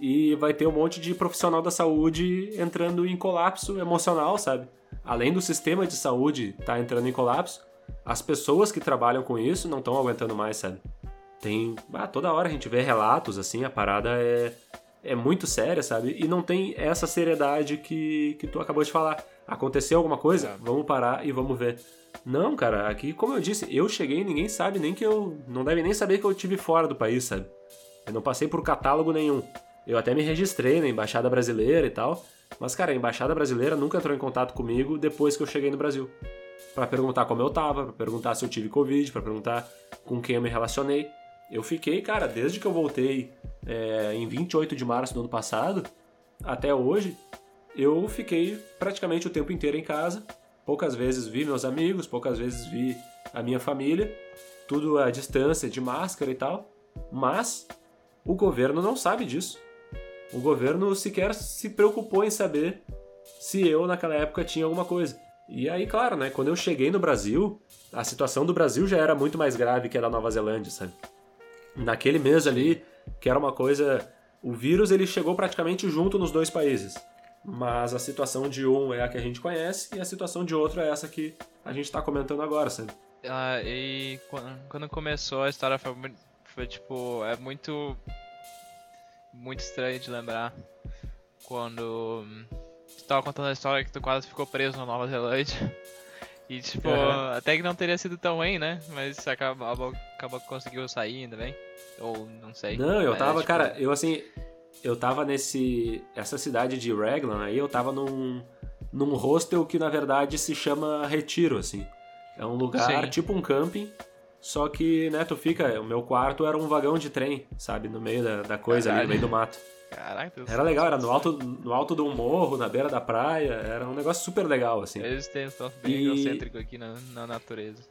e vai ter um monte de profissional da saúde entrando em colapso emocional, sabe? Além do sistema de saúde estar entrando em colapso, as pessoas que trabalham com isso não estão aguentando mais, sabe? Tem. Ah, toda hora a gente vê relatos assim, a parada é, é muito séria, sabe? E não tem essa seriedade que, que tu acabou de falar. Aconteceu alguma coisa? Vamos parar e vamos ver. Não, cara, aqui, como eu disse, eu cheguei e ninguém sabe nem que eu. Não deve nem saber que eu tive fora do país, sabe? Eu não passei por catálogo nenhum. Eu até me registrei na Embaixada Brasileira e tal. Mas, cara, a Embaixada Brasileira nunca entrou em contato comigo depois que eu cheguei no Brasil. Pra perguntar como eu tava, pra perguntar se eu tive Covid, pra perguntar com quem eu me relacionei. Eu fiquei, cara, desde que eu voltei é, em 28 de março do ano passado até hoje, eu fiquei praticamente o tempo inteiro em casa. Poucas vezes vi meus amigos, poucas vezes vi a minha família, tudo à distância, de máscara e tal. Mas o governo não sabe disso. O governo sequer se preocupou em saber se eu naquela época tinha alguma coisa. E aí, claro, né, quando eu cheguei no Brasil, a situação do Brasil já era muito mais grave que a da Nova Zelândia, sabe? Naquele mês ali, que era uma coisa o vírus ele chegou praticamente junto nos dois países. Mas a situação de um é a que a gente conhece e a situação de outro é essa que a gente tá comentando agora, sabe? Ah, e quando, começou a história foi, foi tipo, é muito muito estranho de lembrar quando hum, tu tava contando a história que tu quase ficou preso na Nova Zelândia. E tipo, Aham. até que não teria sido tão ruim, né? Mas acabou, acabou que conseguiu sair ainda bem. Ou não sei. Não, eu Mas, tava, tipo, cara, eu assim, eu tava nesse essa cidade de Raglan aí, eu tava num num hostel que na verdade se chama Retiro, assim. É um lugar Sim. tipo um camping, só que, né, tu fica, o meu quarto era um vagão de trem, sabe, no meio da, da coisa ali, no Caralho. meio do mato. Caraca. Era legal, era no alto, no alto de um morro, na beira da praia, era um negócio super legal, assim. Eles têm um troço bem E- egocêntrico aqui na, na natureza.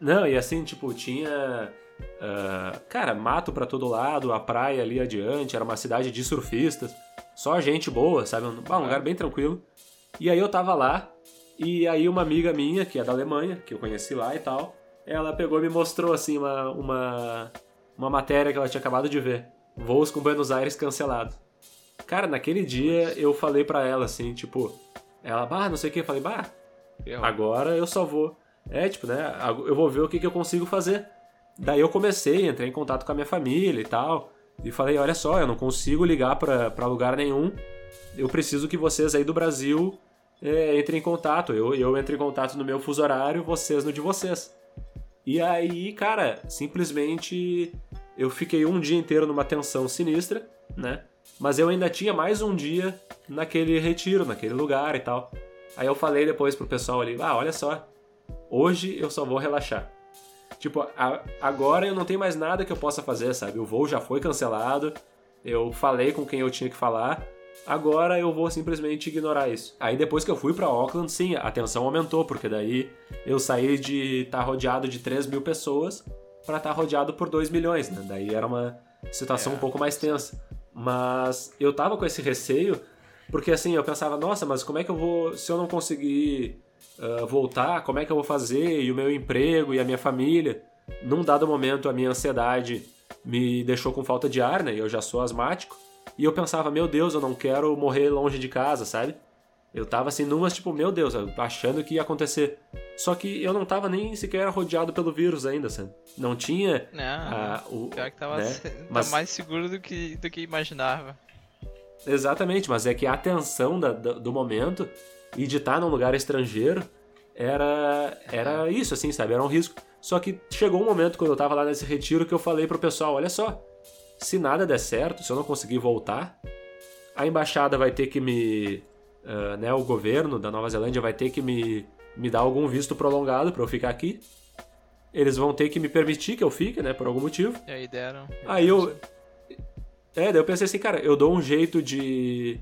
Não, e assim, tipo, tinha. ah, cara, mato pra todo lado, a praia ali adiante, era uma cidade de surfistas, só gente boa, sabe? Um, ah, um lugar bem tranquilo. E aí eu tava lá, e aí uma amiga minha, que é da Alemanha, que eu conheci lá e tal, ela pegou e me mostrou, assim, uma, uma, uma matéria que ela tinha acabado de ver: Voos com Buenos Aires cancelado. Cara, naquele dia eu falei pra ela, assim, tipo, ela, bah, não sei o que, eu falei, bah. Agora eu só vou. É, tipo, né? Eu vou ver o que, que eu consigo fazer. Daí eu comecei, entrei em contato com a minha família e tal. E falei: olha só, eu não consigo ligar pra, pra lugar nenhum. Eu preciso que vocês aí do Brasil é, entrem em contato. Eu, eu entro em contato no meu fuso horário, vocês no de vocês. E aí, cara, simplesmente eu fiquei um dia inteiro numa tensão sinistra, né? Mas eu ainda tinha mais um dia naquele retiro, naquele lugar e tal. Aí eu falei depois pro pessoal ali, ah, olha só, hoje eu só vou relaxar. Tipo, a- agora eu não tenho mais nada que eu possa fazer, sabe? O voo já foi cancelado, eu falei com quem eu tinha que falar, agora eu vou simplesmente ignorar isso. Aí depois que eu fui pra Auckland, sim, a tensão aumentou, porque daí eu saí de estar rodeado de 3 mil pessoas pra estar rodeado por 2 milhões, né? Daí era uma situação É. um pouco mais tensa. Mas eu tava com esse receio, porque assim, eu pensava, nossa, mas como é que eu vou, se eu não conseguir ah, voltar, como é que eu vou fazer? E o meu emprego e a minha família? Num dado momento, a minha ansiedade me deixou com falta de ar, né? Eu já sou asmático. E eu pensava, meu Deus, eu não quero morrer longe de casa, sabe? Eu tava assim, numas tipo, meu Deus, achando que ia acontecer. Só que eu não tava nem sequer rodeado pelo vírus ainda, sabe? Não tinha Não, ah, o. pior que tava, né? tá Mas- mais seguro do que, do que imaginava. Exatamente, mas é que a tensão da- da- do momento e de estar num lugar estrangeiro era, era isso, assim, sabe? Era um risco. Só que chegou um momento quando eu tava lá nesse retiro que eu falei pro pessoal: olha só, se nada der certo, se eu não conseguir voltar, a embaixada vai ter que me. Ah, né, o governo da Nova Zelândia vai ter que me, me dar algum visto prolongado pra eu ficar aqui. Eles vão ter que me permitir que eu fique, né, por algum motivo. E aí deram. Aí eu. É, daí eu pensei assim, cara, eu dou um jeito de.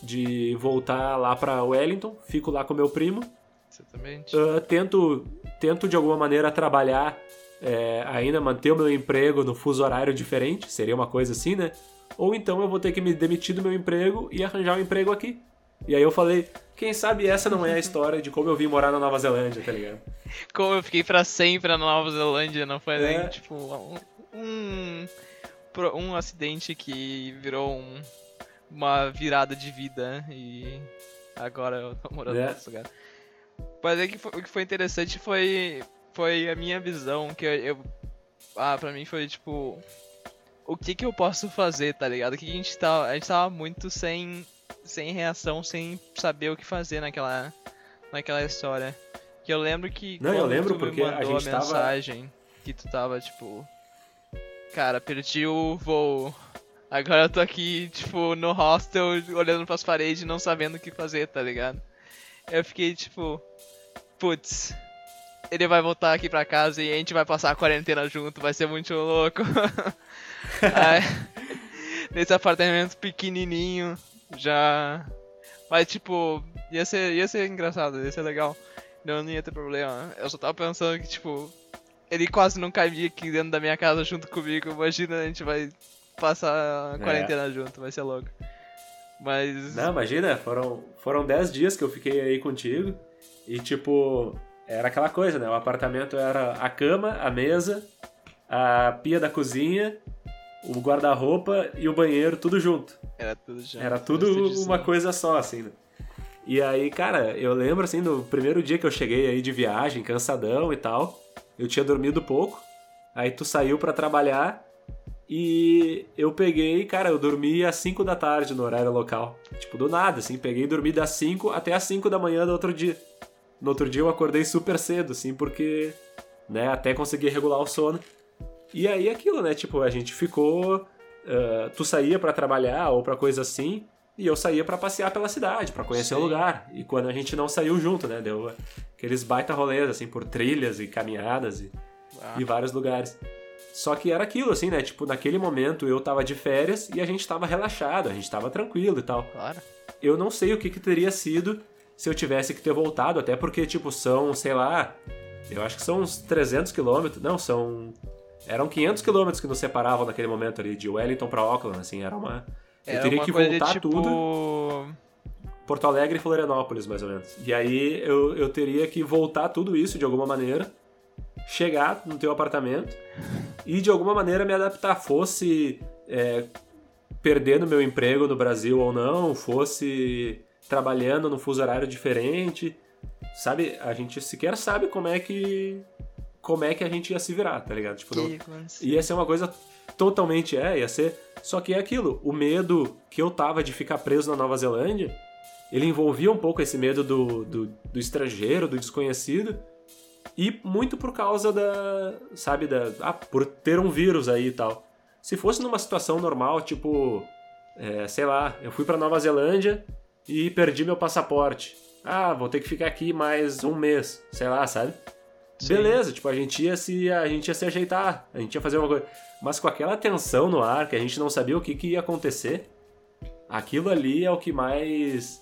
de voltar lá pra Wellington, fico lá com meu primo, Exatamente. ah, tento, tento de alguma maneira trabalhar, é, ainda manter o meu emprego no fuso horário diferente, seria uma coisa assim, né? Ou então eu vou ter que me demitir do meu emprego e arranjar um emprego aqui. E aí eu falei, quem sabe essa não é a história de como eu vim morar na Nova Zelândia, tá ligado? Como eu fiquei pra sempre na Nova Zelândia, não foi É. nem tipo um, um, um acidente que virou um- uma virada de vida e agora eu tô morando É. outro lugar. Mas é que foi- o que foi interessante foi, foi a minha visão, que eu, eu- Ah, pra mim foi tipo. O que que eu posso fazer, tá ligado? O que que a gente tava. A gente tava muito sem. Sem reação, sem saber o que fazer naquela. Naquela história. Que eu lembro que. Não, eu lembro tu porque a gente tava- mensagem que tu tava tipo. Cara, perdi o voo. Agora eu tô aqui, tipo, no hostel, olhando pras paredes, não sabendo o que fazer, tá ligado? Eu fiquei tipo. Putz. Ele vai voltar aqui pra casa e a gente vai passar a quarentena junto, vai ser muito louco. Aí, nesse apartamento pequenininho, já. Mas tipo, ia ser, ia ser engraçado, ia ser legal. Não, não ia ter problema. Eu só tava pensando que, tipo, ele quase não cabia aqui dentro da minha casa junto comigo. Imagina, a gente vai passar a É. quarentena junto, vai ser louco. Mas. Não, imagina, foram, foram 10 dias que eu fiquei aí contigo. E tipo, era aquela coisa, né? O apartamento era a cama, a mesa, a pia da cozinha o guarda-roupa e o banheiro tudo junto. Era tudo já. Era tudo uma coisa só, assim, né? E aí, cara, eu lembro, assim, do primeiro dia que eu cheguei aí de viagem, cansadão e tal. Eu tinha dormido pouco. Aí tu saiu para trabalhar e eu peguei, cara, eu dormi às 5 da tarde no horário local. Tipo, do nada, assim, peguei e dormi das 5 até às 5 da manhã do outro dia. No outro dia eu acordei super cedo, assim, porque, né, até consegui regular o sono. E aí aquilo, né, tipo, a gente ficou. Uh, tu saía para trabalhar ou para coisa assim, e eu saía para passear pela cidade, para conhecer Sim. o lugar. E quando a gente não saiu junto, né, deu aqueles baita rolês, assim, por trilhas e caminhadas e, ah. e vários lugares. Só que era aquilo, assim, né? Tipo, naquele momento eu tava de férias e a gente tava relaxado, a gente tava tranquilo e tal. Claro. Eu não sei o que, que teria sido se eu tivesse que ter voltado, até porque, tipo, são, sei lá, eu acho que são uns 300 quilômetros. Não, são. Eram 500 quilômetros que nos separavam naquele momento ali, de Wellington pra Auckland, assim, era uma. Era eu teria que voltar tipo... tudo. Porto Alegre e Florianópolis, mais ou menos. E aí eu, eu teria que voltar tudo isso de alguma maneira chegar no teu apartamento e de alguma maneira me adaptar. Fosse é, perdendo meu emprego no Brasil ou não, fosse trabalhando num fuso horário diferente. Sabe, a gente sequer sabe como é que como é que a gente ia se virar, tá ligado? Tipo, não, ia ser uma coisa totalmente é, ia ser. Só que é aquilo, o medo que eu tava de ficar preso na Nova Zelândia, ele envolvia um pouco esse medo do, do, do estrangeiro, do desconhecido, e muito por causa da. Sabe, da. Ah, por ter um vírus aí e tal. Se fosse numa situação normal, tipo. É, sei lá, eu fui para Nova Zelândia e perdi meu passaporte. Ah, vou ter que ficar aqui mais um mês, sei lá, sabe? Sim. Beleza, tipo, a gente ia se a gente ia se ajeitar, a gente ia fazer uma coisa. Mas com aquela tensão no ar, que a gente não sabia o que, que ia acontecer, aquilo ali é o que mais,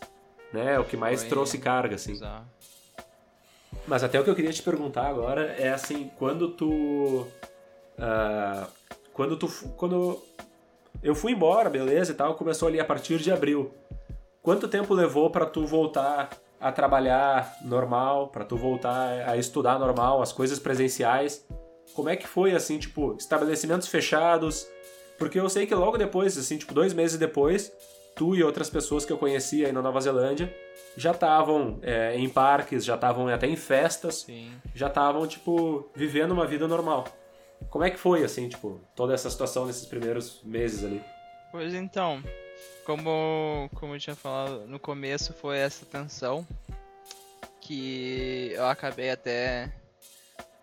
né, é o que mais Foi trouxe carga, assim. Exato. Mas até o que eu queria te perguntar agora é assim, quando tu. Uh, quando tu. Quando eu fui embora, beleza e tal, começou ali a partir de abril. Quanto tempo levou para tu voltar a trabalhar normal, para tu voltar a estudar normal, as coisas presenciais? Como é que foi assim, tipo, estabelecimentos fechados? Porque eu sei que logo depois, assim, tipo, dois meses depois, tu e outras pessoas que eu conhecia aí na Nova Zelândia já estavam é, em parques, já estavam até em festas, Sim. já estavam, tipo, vivendo uma vida normal. Como é que foi, assim, tipo, toda essa situação nesses primeiros meses ali? Pois então, como, como eu tinha falado no começo, foi essa tensão que eu acabei até.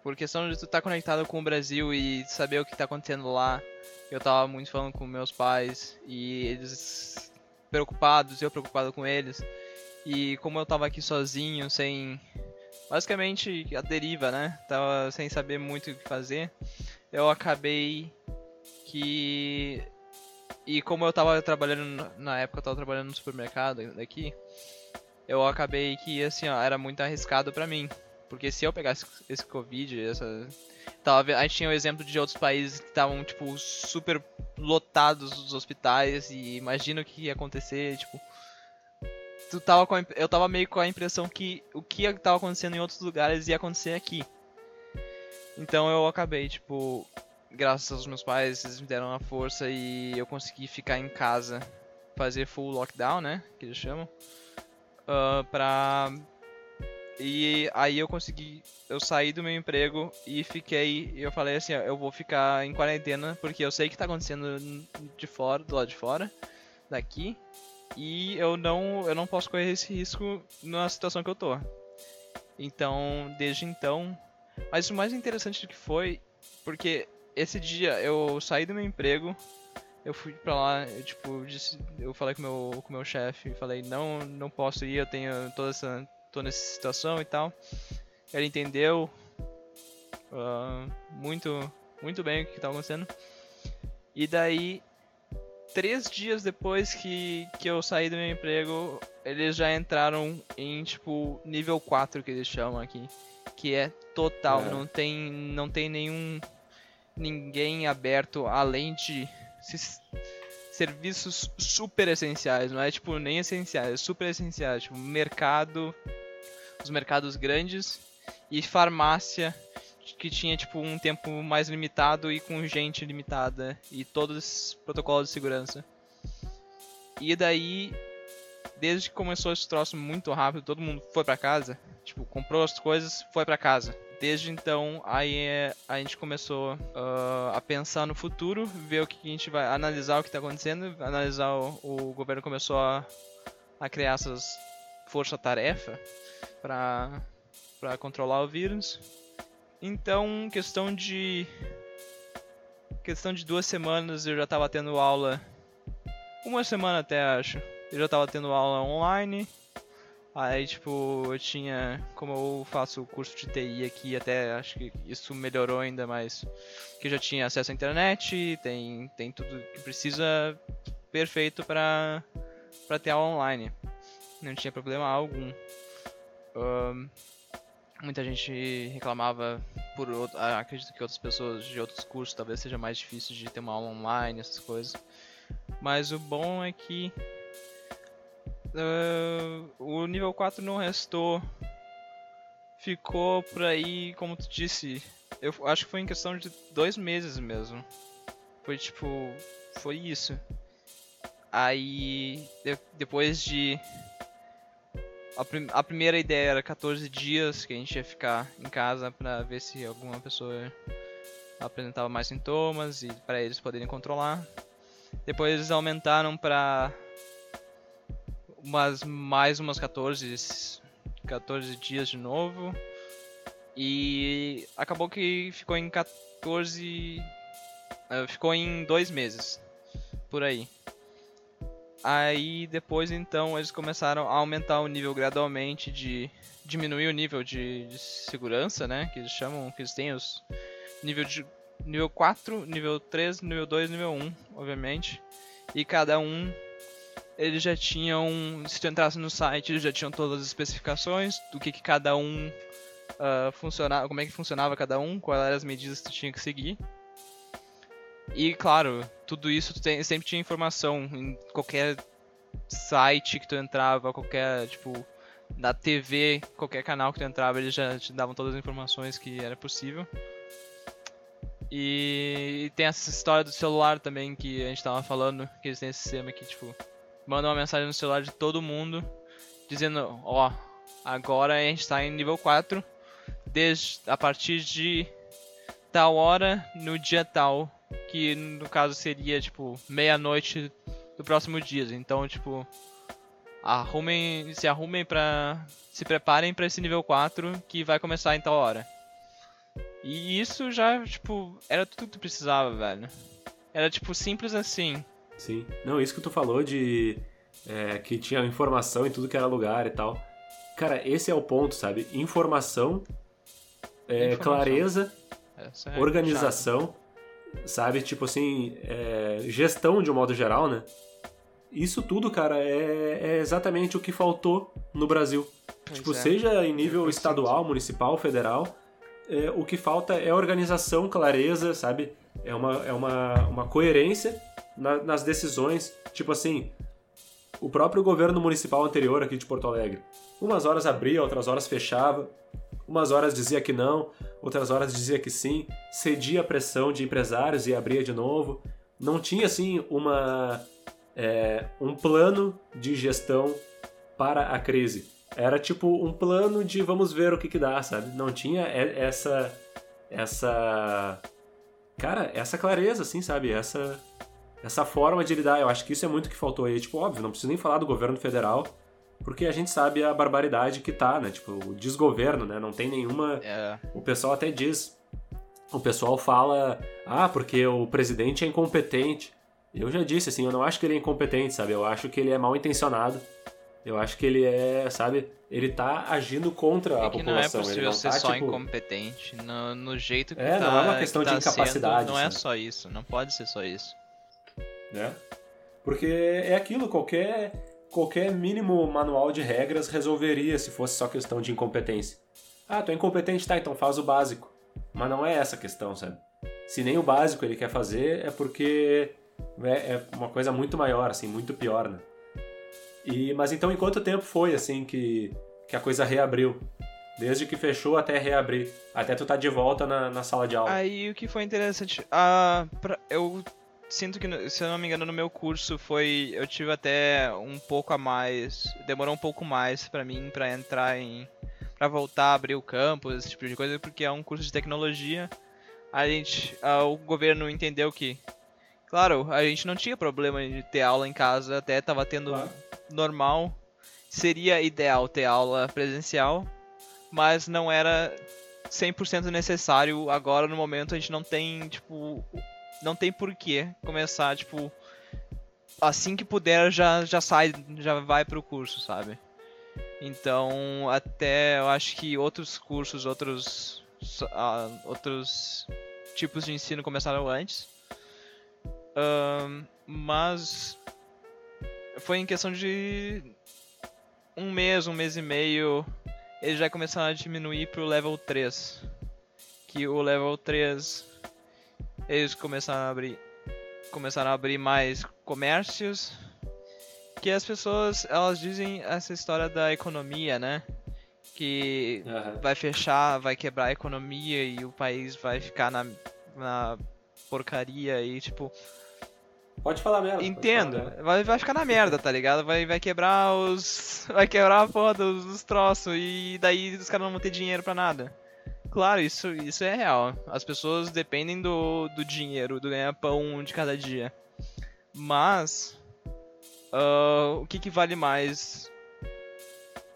Por questão de tu estar tá conectado com o Brasil e saber o que está acontecendo lá, eu tava muito falando com meus pais e eles preocupados, eu preocupado com eles. E como eu tava aqui sozinho, sem. Basicamente a deriva, né? Tava sem saber muito o que fazer. Eu acabei que. E como eu tava trabalhando. Na época eu tava trabalhando no supermercado daqui. Eu acabei que, assim, ó, era muito arriscado para mim. Porque se eu pegasse esse Covid, essa. Tava, a gente tinha o exemplo de outros países que estavam, tipo, super lotados os hospitais. E imagina o que ia acontecer, tipo tu tava com a, eu tava meio com a impressão que o que tava acontecendo em outros lugares ia acontecer aqui. Então eu acabei, tipo, graças aos meus pais, eles me deram a força e eu consegui ficar em casa, fazer full lockdown, né, que eles chamam, uh, pra... E aí eu consegui, eu saí do meu emprego e fiquei, eu falei assim, ó, eu vou ficar em quarentena porque eu sei que tá acontecendo de fora, do lado de fora, daqui, e eu não, eu não posso correr esse risco na situação que eu tô. Então, desde então. Mas o mais interessante que foi, porque esse dia eu saí do meu emprego, eu fui pra lá, eu, tipo, disse, eu falei com meu, o com meu chefe, falei, não, não posso ir, eu tenho toda essa, tô nessa situação e tal. Ele entendeu uh, muito, muito bem o que estava acontecendo. E daí três dias depois que, que eu saí do meu emprego, eles já entraram em, tipo, nível 4 que eles chamam aqui. Que é total, é. não tem não tem nenhum ninguém aberto além de serviços super essenciais, não é tipo nem essenciais, é super essenciais, tipo mercado, os mercados grandes e farmácia, que tinha tipo um tempo mais limitado e com gente limitada e todos os protocolos de segurança. E daí, desde que começou esse troço muito rápido, todo mundo foi para casa, tipo, comprou as coisas, foi para casa. Desde então, aí é, a gente começou uh, a pensar no futuro, ver o que a gente vai analisar o que está acontecendo, analisar o, o governo começou a, a criar essas força-tarefa para para controlar o vírus. Então, questão de questão de duas semanas eu já estava tendo aula, uma semana até acho, eu já estava tendo aula online. Aí, tipo, eu tinha, como eu faço o curso de TI aqui, até acho que isso melhorou ainda mais, que eu já tinha acesso à internet, tem, tem tudo que precisa perfeito para para ter aula online. Não tinha problema algum. Um, muita gente reclamava por outro, ah, acredito que outras pessoas de outros cursos talvez seja mais difícil de ter uma aula online essas coisas mas o bom é que uh, o nível 4 não restou. Ficou por aí como tu disse eu acho que foi em questão de dois meses mesmo. Foi tipo foi isso. Aí de, depois de a, prim a, primeira ideia era 14 dias que a gente ia ficar em casa para ver se alguma pessoa apresentava mais sintomas e para eles poderem controlar. Depois eles aumentaram para umas mais umas 14 14 dias de novo. E acabou que ficou em 14 uh, ficou em dois meses por aí. Aí depois então eles começaram a aumentar o nível gradualmente de diminuir o nível de, de, segurança, né, que eles chamam, que eles têm os nível de nível 4, nível 3, nível 2, nível 1, obviamente. E cada um eles já tinham, se tu entrasse no site, eles já tinham todas as especificações do que, que cada um uh, funcionava, como é que funcionava cada um, quais eram as medidas que tu tinha que seguir. E claro, tudo isso tem, sempre tinha informação em qualquer site que tu entrava, qualquer, tipo, na TV, qualquer canal que tu entrava, eles já te davam todas as informações que era possível. E tem essa história do celular também que a gente tava falando, que eles têm esse sistema que, tipo, manda uma mensagem no celular de todo mundo, dizendo, ó, oh, agora a gente tá em nível 4, desde, a partir de tal hora, no dia tal, que no caso seria tipo meia-noite do próximo dia. Então, tipo, arrumem, se arrumem para se preparem para esse nível 4 que vai começar em tal hora. E isso já, tipo, era tudo que tu precisava, velho. Era tipo simples assim. Sim. Não, isso que tu falou de é, que tinha informação em tudo que era lugar e tal. Cara, esse é o ponto, sabe? Informação, é, informação. clareza, é organização sabe? Tipo assim, é, gestão de um modo geral, né? Isso tudo, cara, é, é exatamente o que faltou no Brasil. Pois tipo, é. seja em nível estadual, municipal, federal, o que falta é organização, clareza, sabe? É uma, é uma, uma coerência na, nas decisões. Tipo assim, o próprio governo municipal anterior aqui de Porto Alegre. Umas horas abria, outras horas fechava. Umas horas dizia que não, outras horas dizia que sim, cedia a pressão de empresários e abria de novo. Não tinha assim uma é, um plano de gestão para a crise. Era tipo um plano de vamos ver o que, que dá, sabe? Não tinha essa essa cara, essa clareza assim, sabe? Essa essa forma de lidar. Eu acho que isso é muito que faltou aí. Tipo, óbvio, não preciso nem falar do governo federal, porque a gente sabe a barbaridade que tá, né? Tipo, o desgoverno, né? Não tem nenhuma. É. O pessoal até diz. O pessoal fala, ah, porque o presidente é incompetente. Eu já disse, assim, eu não acho que ele é incompetente, sabe? Eu acho que ele é mal intencionado. Eu acho que ele é, sabe? Ele tá agindo contra é a população. Não é possível ele não ser tá, só tipo... incompetente. No, no jeito que é, tá. não é uma questão tá de incapacidade. Sendo, não é assim. só isso. Não pode ser só isso. Né? Porque é aquilo, qualquer qualquer mínimo manual de regras resolveria se fosse só questão de incompetência. Ah, tu é incompetente, tá, então faz o básico. Mas não é essa a questão, sabe? Se nem o básico ele quer fazer, é porque é, é uma coisa muito maior, assim, muito pior, né? E, mas então, em quanto tempo foi, assim, que, que a coisa reabriu? Desde que fechou até reabrir. Até tu tá de volta na, na sala de aula. Aí o que foi interessante, ah, pra- eu sinto que, se eu não me engano, no meu curso foi. Eu tive até um pouco a mais. Demorou um pouco mais pra mim pra entrar em. pra voltar a abrir o campus, esse tipo de coisa, porque é um curso de tecnologia. A gente. ah, o governo entendeu que. Claro, a gente não tinha problema de ter aula em casa, até tava tendo Claro. normal. Seria ideal ter aula presencial, mas não era 100% necessário agora no momento a gente não tem tipo não tem porquê começar tipo assim que puder já já sai já vai pro curso sabe então até eu acho que outros cursos outros ah, outros tipos de ensino começaram antes Ahn, mas foi em questão de um mês um mês e meio eles já começaram a diminuir pro level 3. Que o level 3 eles começaram a abrir começaram a abrir mais comércios. Que as pessoas, elas dizem essa história da economia, né? Que Aham. vai fechar, vai quebrar a economia e o país vai ficar na, na porcaria e tipo, Pode falar merda. Entendo. falar merda. Vai, vai ficar na merda, tá ligado? Vai, vai quebrar os. Vai quebrar a porra dos, dos troços e daí os caras não vão ter dinheiro pra nada. Claro, isso, isso é real. As pessoas dependem do, do dinheiro, do ganha-pão de cada dia. Mas. ah, o que, que vale mais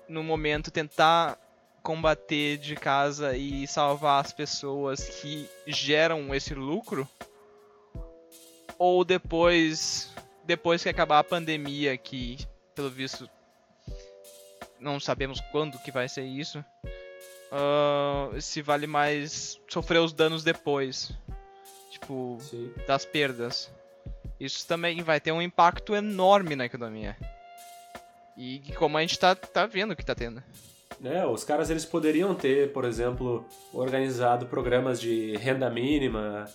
no momento tentar combater de casa e salvar as pessoas que geram esse lucro? ou depois depois que acabar a pandemia que pelo visto não sabemos quando que vai ser isso ah, se vale mais sofrer os danos depois tipo Sim. das perdas isso também vai ter um impacto enorme na economia e como a gente tá, tá vendo que tá tendo É, os caras eles poderiam ter, por exemplo, organizado programas de renda mínima,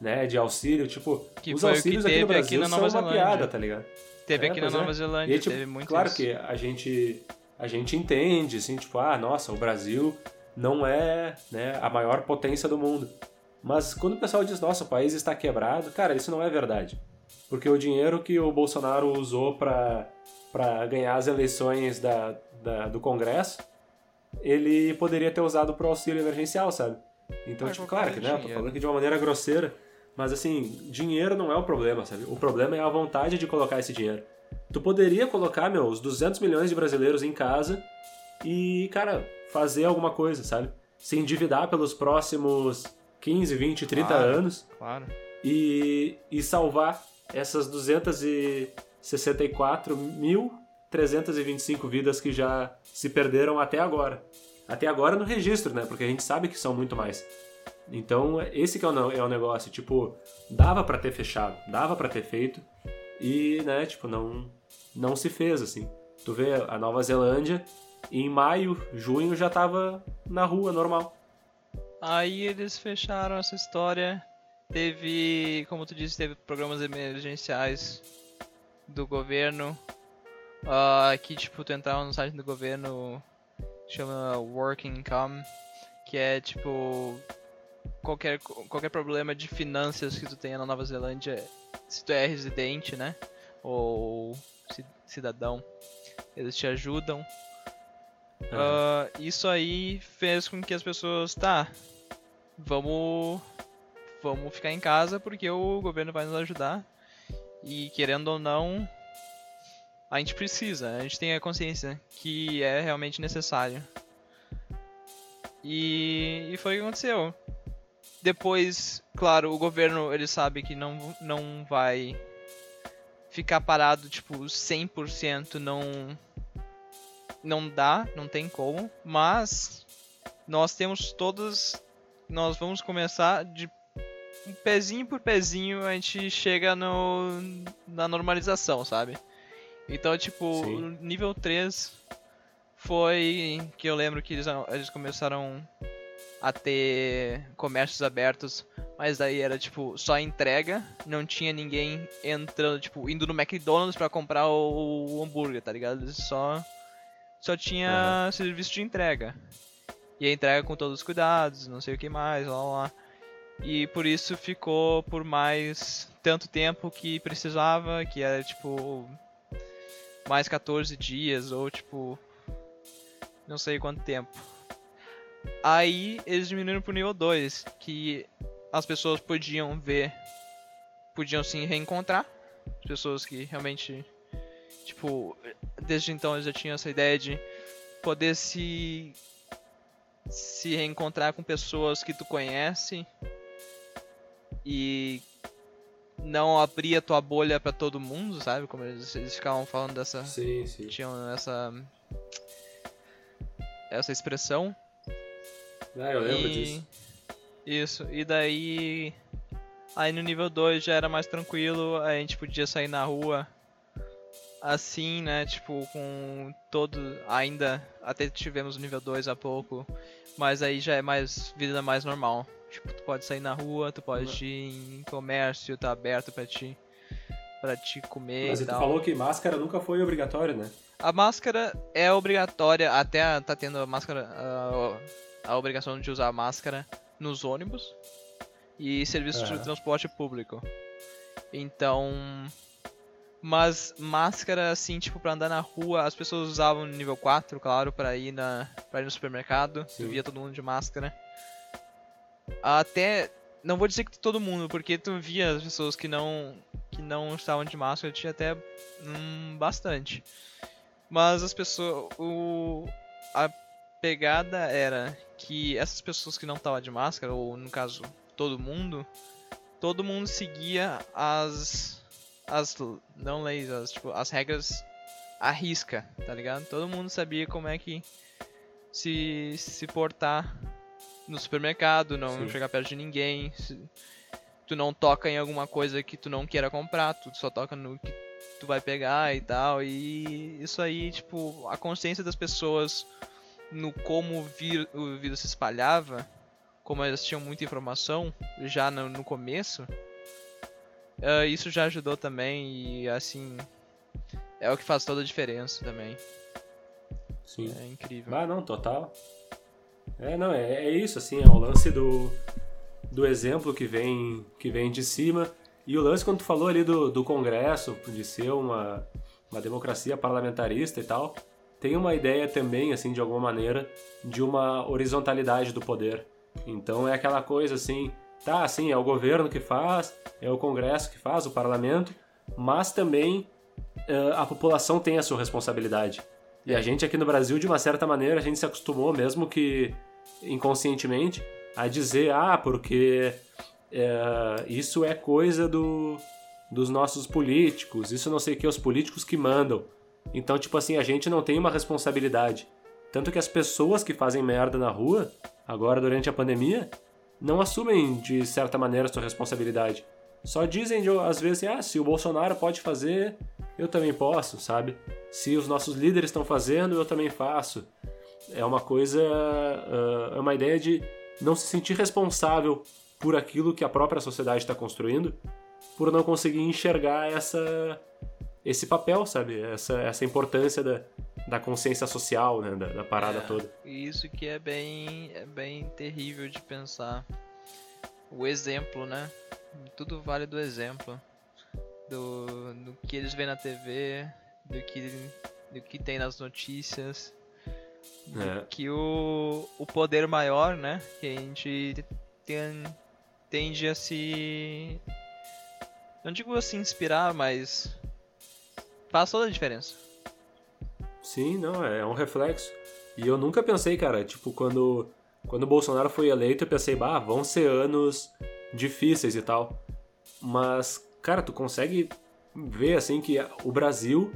né, de auxílio, tipo, Que os auxílios aqui no aqui Brasil na são Nova uma Zelândia. piada, tá ligado? teve É, aqui na é. Nova Zelândia aí, tipo, teve muito claro isso. que a gente a gente entende, assim, tipo, ah, nossa, o Brasil não é, né, a maior potência do mundo. Mas quando o pessoal diz, nossa, o país está quebrado, cara, isso não é verdade. Porque o dinheiro que o Bolsonaro usou para para ganhar as eleições da, da- do Congresso, ele poderia ter usado pro auxílio emergencial, sabe? Então, Mas tipo, claro que né, o eu tô dinheiro? falando aqui de uma maneira grosseira, mas assim, dinheiro não é o problema, sabe? O problema é a vontade de colocar esse dinheiro. Tu poderia colocar, meu, os 200 milhões de brasileiros em casa e, cara, fazer alguma coisa, sabe? Se endividar pelos próximos 15, 20, 30 Claro. anos claro e, e salvar essas 264.325 vidas que já se perderam até agora. Até agora no registro, né? Porque a gente sabe que são muito mais. Então, esse que é o, é o negócio. Tipo, dava pra ter fechado, dava pra ter feito e, né, tipo, não, não se fez, assim. Tu vê a Nova Zelândia, em maio, junho já tava na rua, normal. Aí eles fecharam essa história. Teve, como tu disse, teve programas emergenciais do governo. ah, que tipo, tu entrava no site do governo, chama Working Income, que é tipo qualquer, qualquer problema de finanças que tu tenha na Nova Zelândia, se tu é residente, né? Ou ci- cidadão, eles te ajudam. Ah, isso aí fez com que as pessoas, tá, vamos, vamos ficar em casa porque o governo vai nos ajudar. E querendo ou não, a gente precisa, a gente tem a consciência que é realmente necessário. E, e foi o que aconteceu. Depois, claro, o governo ele sabe que não, não vai ficar parado, tipo, 100% não não dá, não tem como, mas nós temos todos nós vamos começar de pezinho por pezinho a gente chega no na normalização, sabe? Então, tipo, Sim. nível 3 foi que eu lembro que eles, eles começaram a ter comércios abertos, mas daí era tipo só entrega, não tinha ninguém entrando, tipo, indo no McDonald's pra comprar o, o hambúrguer, tá ligado? Eles só só tinha serviço de entrega. E a entrega com todos os cuidados, não sei o que mais, lá lá. E por isso ficou por mais tanto tempo que precisava, que era tipo mais 14 dias ou tipo não sei quanto tempo. Aí eles diminuíram pro nível 2, que as pessoas podiam ver, podiam se reencontrar, as pessoas que realmente tipo, desde então eles já tinham essa ideia de poder se se reencontrar com pessoas que tu conhece e não abrir a tua bolha para todo mundo, sabe? Como eles, eles ficavam falando dessa. Sim, sim. Tinham essa. Essa expressão. Ah, eu lembro e... disso. Isso. E daí. Aí no nível 2 já era mais tranquilo, a gente podia sair na rua assim, né? Tipo, com todo. Ainda. Até tivemos o nível 2 há pouco. Mas aí já é mais. Vida mais normal. Tipo, tu pode sair na rua, tu pode ir em comércio, tá aberto pra ti. Pra te comer Mas e tu tal. falou que máscara nunca foi obrigatório, né? A máscara é obrigatória, até tá tendo a máscara. A, a obrigação de usar a máscara nos ônibus e serviços Aham. de transporte público. Então. Mas máscara, assim, tipo, pra andar na rua, as pessoas usavam no nível 4, claro, pra ir, na, pra ir no supermercado. Sim. Tu via todo mundo de máscara. Até. Não vou dizer que todo mundo, porque tu via as pessoas que não. que não estavam de máscara, tinha até. hum, bastante. Mas as pessoas. O, a pegada era que essas pessoas que não estavam de máscara, ou no caso, todo mundo, todo mundo seguia as. As. não leis, as, tipo, as regras à risca, tá ligado? Todo mundo sabia como é que se, se portar no supermercado, não Sim. chegar perto de ninguém, se- tu não toca em alguma coisa que tu não queira comprar, tu só toca no que tu vai pegar e tal. E isso aí, tipo, a consciência das pessoas no como o, o vírus se espalhava, como elas tinham muita informação já no, no começo, ah, isso já ajudou também e assim é o que faz toda a diferença também. Sim. É incrível. Ah, não, total. É, não, é, é isso, assim, é o lance do, do exemplo que vem, que vem de cima. E o lance, quando tu falou ali do, do Congresso, de ser uma, uma democracia parlamentarista e tal, tem uma ideia também, assim, de alguma maneira, de uma horizontalidade do poder. Então é aquela coisa assim, tá, assim, é o governo que faz, é o Congresso que faz, o parlamento, mas também eh, a população tem a sua responsabilidade. E a gente aqui no Brasil, de uma certa maneira, a gente se acostumou, mesmo que inconscientemente, a dizer, ah, porque é, isso é coisa do, dos nossos políticos, isso não sei o que, os políticos que mandam. Então, tipo assim, a gente não tem uma responsabilidade. Tanto que as pessoas que fazem merda na rua, agora durante a pandemia, não assumem de certa maneira sua responsabilidade. Só dizem, às vezes, ah, se o Bolsonaro pode fazer, eu também posso, sabe? Se os nossos líderes estão fazendo, eu também faço. É uma coisa. ah, é uma ideia de não se sentir responsável por aquilo que a própria sociedade está construindo, por não conseguir enxergar essa, esse papel, sabe? Essa, essa importância da, da consciência social, né? Da, da parada É, toda. Isso que é bem, é bem terrível de pensar. O exemplo, né? Tudo vale do exemplo. Do, do que eles veem na TV, do que, do que tem nas notícias. É. Que o, o poder maior, né? Que a gente tem, tende a se. Não digo assim inspirar, mas. Faz toda a diferença. Sim, não, é um reflexo. E eu nunca pensei, cara, tipo, quando, quando o Bolsonaro foi eleito, eu pensei, bah, vão ser anos difíceis e tal. Mas, cara, tu consegue ver, assim, que o Brasil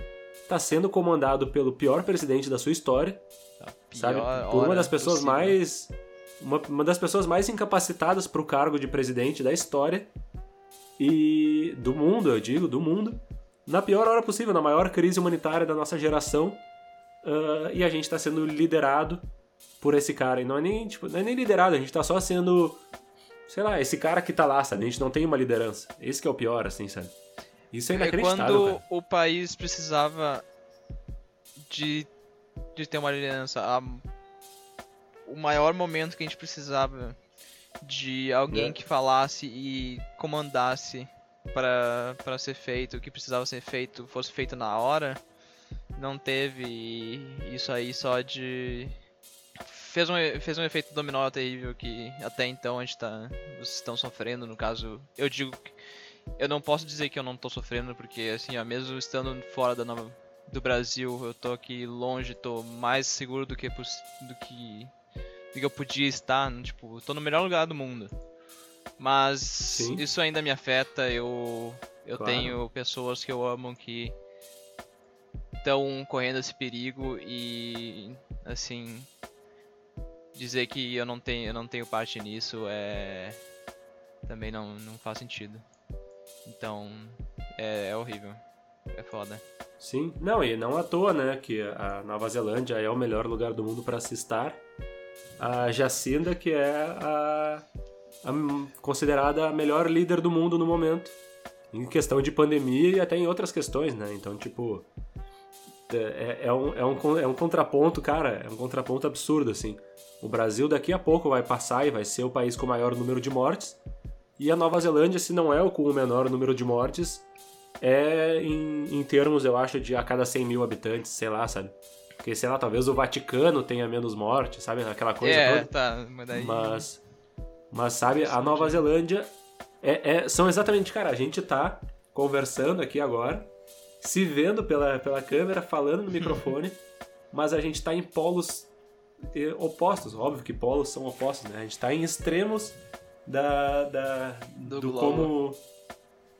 tá sendo comandado pelo pior presidente da sua história, sabe? Pior Por uma das pessoas possível. mais... Uma, uma das pessoas mais incapacitadas pro cargo de presidente da história e do mundo, eu digo, do mundo, na pior hora possível, na maior crise humanitária da nossa geração, ah, e a gente tá sendo liderado por esse cara. E não é nem, tipo, não é nem liderado, a gente tá só sendo, sei lá, esse cara que tá lá, sabe? A gente não tem uma liderança. Esse que é o pior, assim, sabe? Isso é É inacreditável, quando cara. o país precisava de, de ter uma liderança há o maior momento que a gente precisava de alguém É. que falasse e comandasse para para ser feito, o que precisava ser feito, fosse feito na hora, não teve isso aí só de fez um fez um efeito dominó terrível que até então a gente tá vocês estão sofrendo, no caso, eu digo que- eu não posso dizer que eu não tô sofrendo porque assim, ó, mesmo estando fora da nova do Brasil, eu tô aqui longe, tô mais seguro do que do que do que eu podia estar, tipo, tô no melhor lugar do mundo. Mas Sim. isso ainda me afeta, eu eu Claro. tenho pessoas que eu amo que estão correndo esse perigo e assim dizer que eu não tenho eu não tenho parte nisso é também não, não faz sentido. Então é, é horrível. É foda. Sim, não, e não à toa, né, que a Nova Zelândia é o melhor lugar do mundo para se estar. A Jacinda, que é a, a considerada a melhor líder do mundo no momento, em questão de pandemia e até em outras questões, né? Então, tipo, é, é um, é, um, é um contraponto, cara, é um contraponto absurdo, assim. O Brasil daqui a pouco vai passar e vai ser o país com o maior número de mortes, e a Nova Zelândia, se não é o com o menor número de mortes, é em, em termos, eu acho, de a cada 100 mil habitantes, sei lá, sabe? Porque, sei lá, talvez o Vaticano tenha menos mortes, sabe? Aquela coisa é, toda. tá, mas daí Mas, mas sabe, a Nova Zelândia é, é- são exatamente, cara, a gente tá conversando aqui agora, se vendo pela, pela câmera, falando no microfone, mas a gente tá em polos opostos. Óbvio que polos são opostos, né? A gente tá em extremos da, da, Do do, como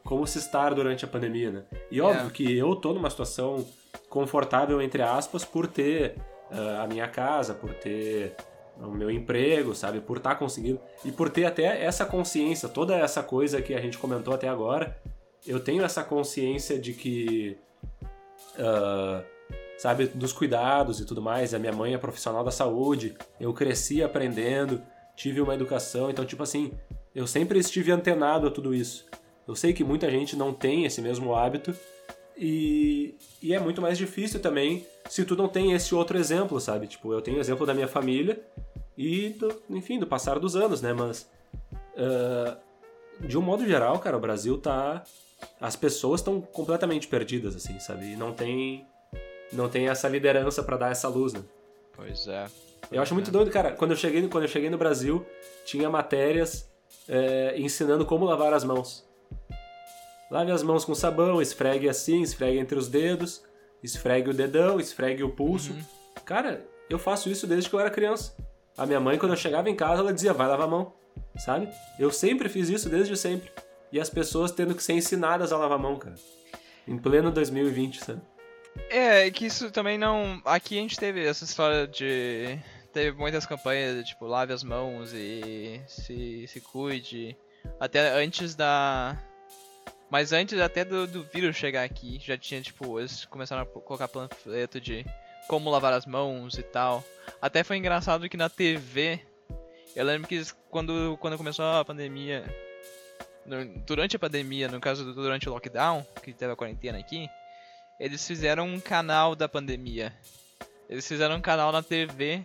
como se estar durante a pandemia, né? E óbvio É. que eu tô numa situação confortável, entre aspas, por ter ah, a minha casa, por ter o meu emprego, sabe? Por estar conseguindo. E por ter até essa consciência, toda essa coisa que a gente comentou até agora, eu tenho essa consciência de que. ah, sabe, dos cuidados e tudo mais. A minha mãe é profissional da saúde, eu cresci aprendendo, tive uma educação, então, tipo assim, eu sempre estive antenado a tudo isso. Eu sei que muita gente não tem esse mesmo hábito e, e é muito mais difícil também se tu não tem esse outro exemplo, sabe? Tipo, eu tenho o exemplo da minha família e, do, enfim, do passar dos anos, né? Mas, ah, de um modo geral, cara, o Brasil tá... As pessoas estão completamente perdidas, assim, sabe? E não tem, não tem essa liderança pra dar essa luz, né? Pois é. Eu acho muito doido, cara. Quando eu cheguei, quando eu cheguei no Brasil, tinha matérias é, ensinando como lavar as mãos. Lave as mãos com sabão, esfregue assim, esfregue entre os dedos, esfregue o dedão, esfregue o pulso. Cara, eu faço isso desde que eu era criança. A minha mãe, quando eu chegava em casa, ela dizia, vai lavar a mão, sabe? Eu sempre fiz isso desde sempre. E as pessoas tendo que ser ensinadas a lavar a mão, cara. Em pleno 2020, sabe? É, que isso também não. Aqui a gente teve essa história de. Teve muitas campanhas, de, tipo, lave as mãos e se, se cuide. Até antes da. Mas antes até do, do vírus chegar aqui, já tinha, tipo, eles começaram a colocar panfleto de como lavar as mãos e tal. Até foi engraçado que na TV, eu lembro que quando, quando começou a pandemia, no- durante a pandemia, no caso durante o lockdown, que teve a quarentena aqui, eles fizeram um canal da pandemia. Eles fizeram um canal na TV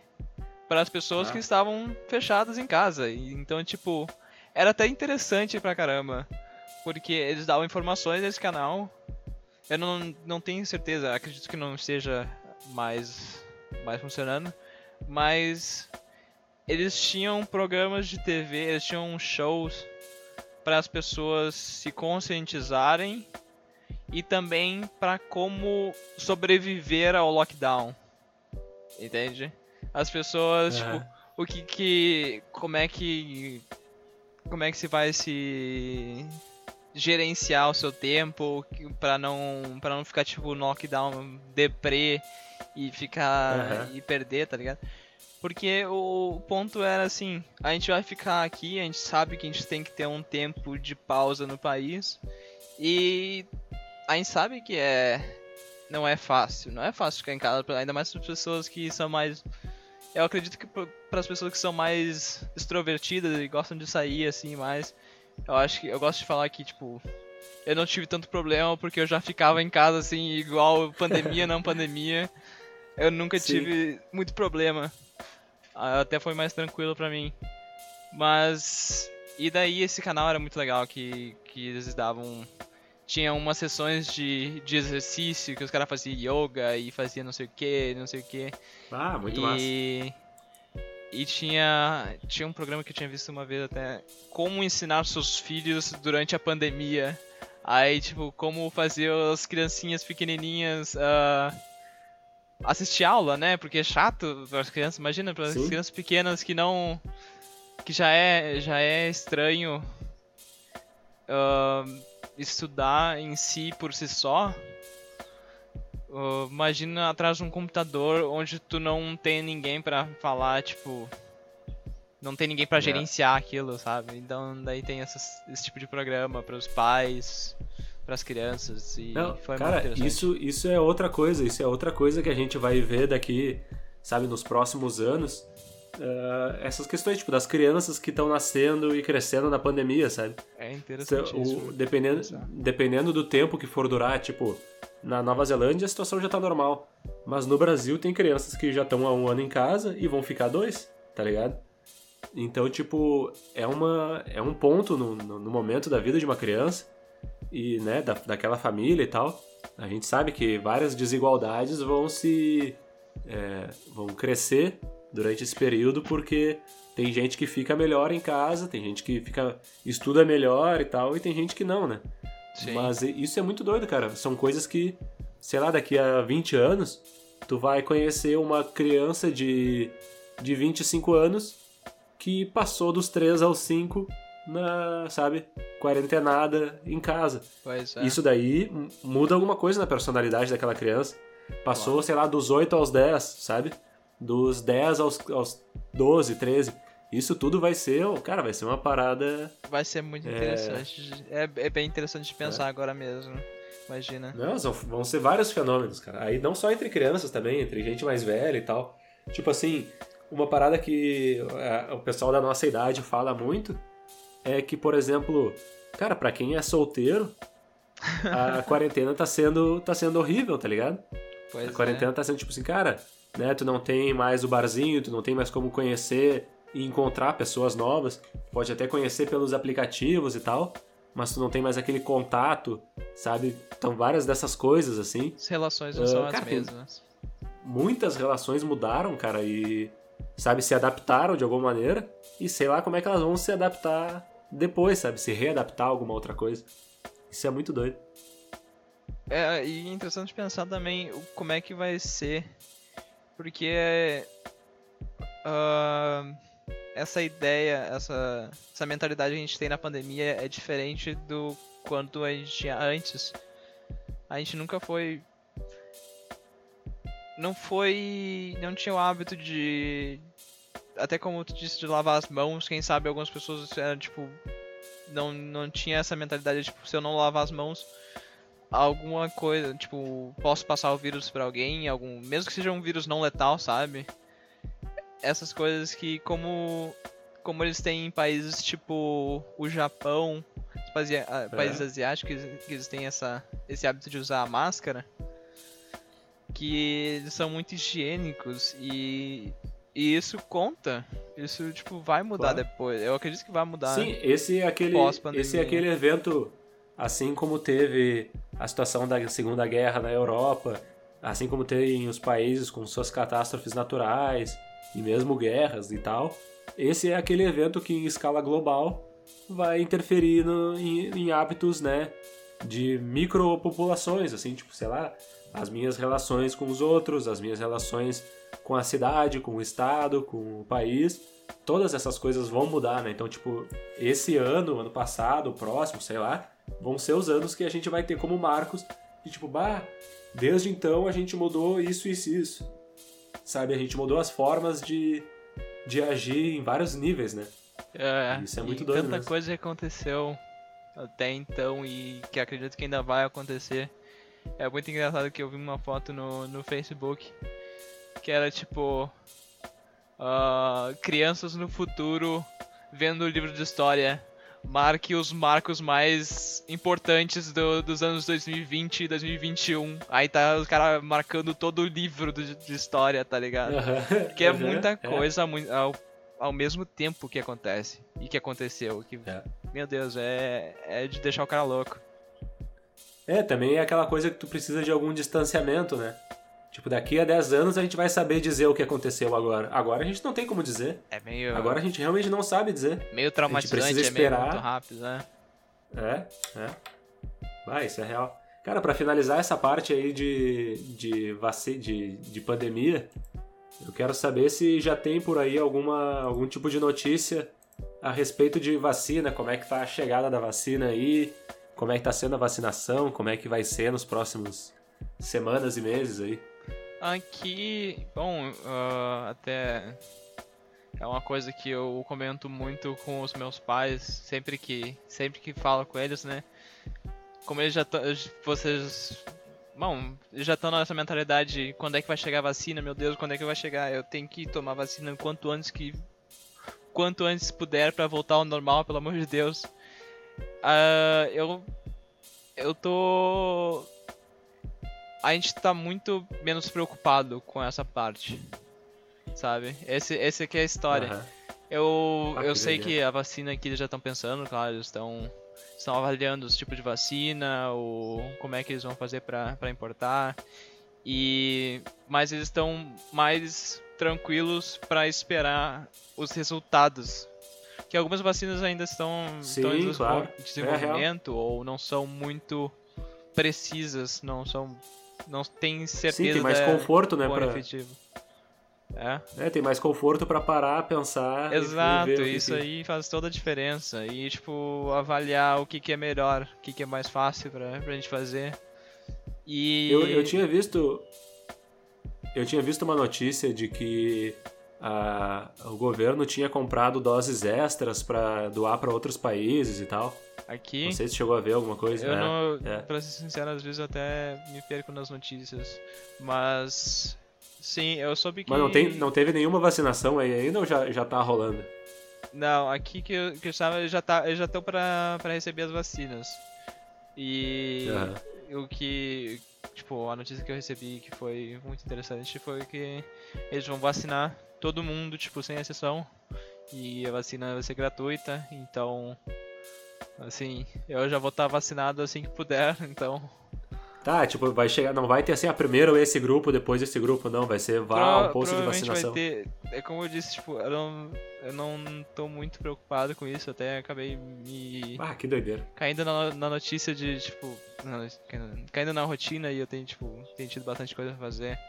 para as pessoas Ah. que estavam fechadas em casa. E, então, tipo, era até interessante pra caramba. Porque eles davam informações nesse canal. Eu não, não tenho certeza, acredito que não esteja mais, mais funcionando. Mas eles tinham programas de TV, eles tinham shows para as pessoas se conscientizarem e também para como sobreviver ao lockdown. Entende? As pessoas, tipo, o que que como é que como é que se vai se gerenciar o seu tempo para não para não ficar tipo no lockdown deprê e ficar Aham. e perder, tá ligado? Porque o ponto era assim, a gente vai ficar aqui, a gente sabe que a gente tem que ter um tempo de pausa no país e a gente sabe que é não é fácil, não é fácil ficar em casa, ainda mais para pessoas que são mais eu acredito que para as pessoas que são mais extrovertidas e gostam de sair assim mais, eu acho que eu gosto de falar que tipo eu não tive tanto problema porque eu já ficava em casa assim igual pandemia não pandemia. Eu nunca Sim. tive muito problema. Ah, Até foi mais tranquilo pra mim. Mas. E daí esse canal era muito legal que, que eles davam. Tinha umas sessões de, de exercício que os caras faziam yoga e faziam não sei o que, não sei o que. Ah, muito massa. e... E tinha, tinha um programa que eu tinha visto uma vez até. Como ensinar seus filhos durante a pandemia. Aí, tipo, como fazer as criancinhas pequenininhas ah, assistir aula, né? Porque é chato para as crianças. Imagina, para as crianças pequenas que não. que já é, já é estranho ah, estudar em si por si só. Ah, imagina atrás de um computador onde tu não tem ninguém pra falar, tipo. Não tem ninguém pra É. gerenciar aquilo, sabe? Então daí tem essas- esse tipo de programa pros pais, pras crianças e Não, foi muito cara, interessante. isso, isso é outra coisa, isso é outra coisa que a gente vai ver daqui, sabe, nos próximos anos. Ah, essas questões, tipo, das crianças que estão nascendo e crescendo na pandemia, sabe? É interessante o- isso. dependendo, dependendo do tempo que for durar, tipo, na Nova Zelândia a situação já tá normal. Mas no Brasil tem crianças que já estão há um ano em casa e vão ficar dois, tá ligado? Então, tipo, é, uma, é um ponto no, no, no momento da vida de uma criança e, né, da, daquela família e tal. A gente sabe que várias desigualdades vão se. é, vão crescer durante esse período porque tem gente que fica melhor em casa, tem gente que fica estuda melhor e tal, e tem gente que não, né? Sim. Mas isso é muito doido, cara. São coisas que, sei lá, daqui a 20 anos, tu vai conhecer uma criança de, de 25 anos que passou dos 3 aos 5 na, sabe, quarentenada em casa. Pois é. Isso daí muda alguma coisa na personalidade daquela criança. Passou, sei lá, dos 8 aos 10, sabe? Dos 10 aos, aos 12, 13. Isso tudo vai ser, cara, vai ser uma parada. Vai ser muito É. interessante. de- É, é bem interessante de pensar agora mesmo. Imagina. Não, vão ser vários fenômenos, cara. Aí não só entre crianças também, entre gente mais velha e tal. Tipo assim, uma parada que é, o pessoal da nossa idade fala muito é que, por exemplo, cara, pra quem é solteiro, a quarentena tá sendo, tá sendo horrível, tá ligado? Pois A quarentena tá sendo tipo assim, cara, né? Tu não tem mais o barzinho, tu não tem mais como conhecer e encontrar pessoas novas. Pode até conhecer pelos aplicativos e tal, mas tu não tem mais aquele contato, sabe? Então várias dessas coisas assim. As relações não Ah, são as cara, tem- mesmas. Muitas relações mudaram, cara, e sabe se adaptaram de alguma maneira e sei lá como é que elas vão se adaptar depois, sabe? Se readaptar a alguma outra coisa. Isso é muito doido. É, e interessante pensar também como é que vai ser. Porque ah, essa ideia, essa, essa mentalidade que a gente tem na pandemia é diferente do quanto a gente tinha antes. A gente nunca foi. Não foi. Não tinha o hábito de. Até como tu disse, de lavar as mãos. Quem sabe algumas pessoas eram tipo. Não, não tinha essa mentalidade, tipo, se eu não lavar as mãos, alguma coisa, tipo, posso passar o vírus pra alguém, algum, mesmo que seja um vírus não letal, sabe? Essas coisas que como como eles têm em países tipo o Japão, países, ah, países asiáticos que eles têm essa esse hábito de usar a máscara, que eles são muito higiênicos e e isso conta. Isso tipo vai mudar Claro. depois. Eu acredito que vai mudar. Sim, esse é aquele, esse é aquele evento, assim como teve a situação da Segunda Guerra na Europa, assim como tem os países com suas catástrofes naturais e mesmo guerras e tal. Esse é aquele evento que em escala global vai interferir no- em, em hábitos, né, de micropopulações, assim, tipo, sei lá, as minhas relações com os outros, as minhas relações com a cidade, com o estado, com o país, todas essas coisas vão mudar, né? Então, tipo, esse ano, ano passado, o próximo, sei lá, vão ser os anos que a gente vai ter como marcos de tipo, bah, desde então a gente mudou isso, isso e isso. Sabe? A gente mudou as formas de, de agir em vários níveis, né? É, Isso é muito e doido tanta mesmo. coisa aconteceu até então e que acredito que ainda vai acontecer. É muito engraçado que eu vi uma foto no, no Facebook que era tipo ah, crianças no futuro vendo o livro de história. marque os marcos mais importantes do- dos anos 2020 e 2021. Aí tá os caras marcando todo o livro do- de história, tá ligado? Aham, Que é aham, muita coisa mui- ao, ao mesmo tempo que acontece. E que aconteceu. Que, É. Meu Deus, é, é de deixar o cara louco. É, também é aquela coisa que tu precisa de algum distanciamento, né? Tipo, daqui a 10 anos a gente vai saber dizer o que aconteceu agora. Agora a gente não tem como dizer. É meio, Agora a gente realmente não sabe dizer. meio traumatizante, precisa é meio esperar. muito rápido, né? É, é. Vai, isso é real. Cara, pra finalizar essa parte aí de, de, vaci de, de pandemia, eu quero saber se já tem por aí alguma, algum tipo de notícia a respeito de vacina, como é que tá a chegada da vacina aí, como é que tá sendo a vacinação, como é que vai ser nos próximos semanas e meses aí. Aqui, bom, ah, até é uma coisa que eu comento muito com os meus pais, sempre que sempre que falo com eles, né? Como eles já estão, vocês, bom, já estão nessa mentalidade, quando é que vai chegar a vacina? Meu Deus, quando é que vai chegar? Eu tenho que tomar vacina quanto antes que quanto antes puder pra voltar ao normal, pelo amor de Deus. Ah, eu eu tô a gente tá muito menos preocupado com essa parte. Sabe? Esse, esse aqui é a história. Aham. Eu, Ah, eu que sei que a vacina aqui eles já estão pensando, claro, eles estão estão avaliando os tipos de vacina, o como é que eles vão fazer pra pra importar. E mas eles estão mais tranquilos pra esperar os resultados. Que algumas vacinas ainda estão, Sim, estão em claro. É desenvolvimento ou não são muito precisas, não são não tem certeza Sim, tem mais conforto, né? Pra, efetivo. É. é, tem mais conforto pra parar, pensar. e Exato, que isso que- aí faz toda a diferença. E, tipo, avaliar o que, que é melhor, o que, que é mais fácil pra, pra gente fazer. E. Eu, eu tinha visto. Eu tinha visto uma notícia de que a- o governo tinha comprado doses extras pra doar pra outros países e tal. Aqui. Não sei se chegou a ver alguma coisa. Eu É, não. é. Pra ser sincero, às vezes eu até me perco nas notícias. Mas. Sim, eu soube que. Mas não, tem, não teve nenhuma vacinação aí ainda ou já, já tá rolando? Não, aqui que eu, que eu estava, eles já tá, eles já estão pra, pra receber as vacinas. E Aham. o que, tipo, a notícia que eu recebi que foi muito interessante foi que eles vão vacinar todo mundo, tipo, sem exceção. E a vacina vai ser gratuita, então, assim, eu já vou estar vacinado assim que puder, então... Tá, tipo, vai chegar. Não vai ter assim, a primeiro esse grupo, depois esse grupo, não. Vai ser vá ao posto de vacinação. Vai ter, é como eu disse, tipo, eu não, eu não tô muito preocupado com isso, até acabei me... Ah, que doideira. caindo na, na notícia de, tipo, na- caindo na rotina e eu tenho, tipo, tenho tido bastante coisa pra fazer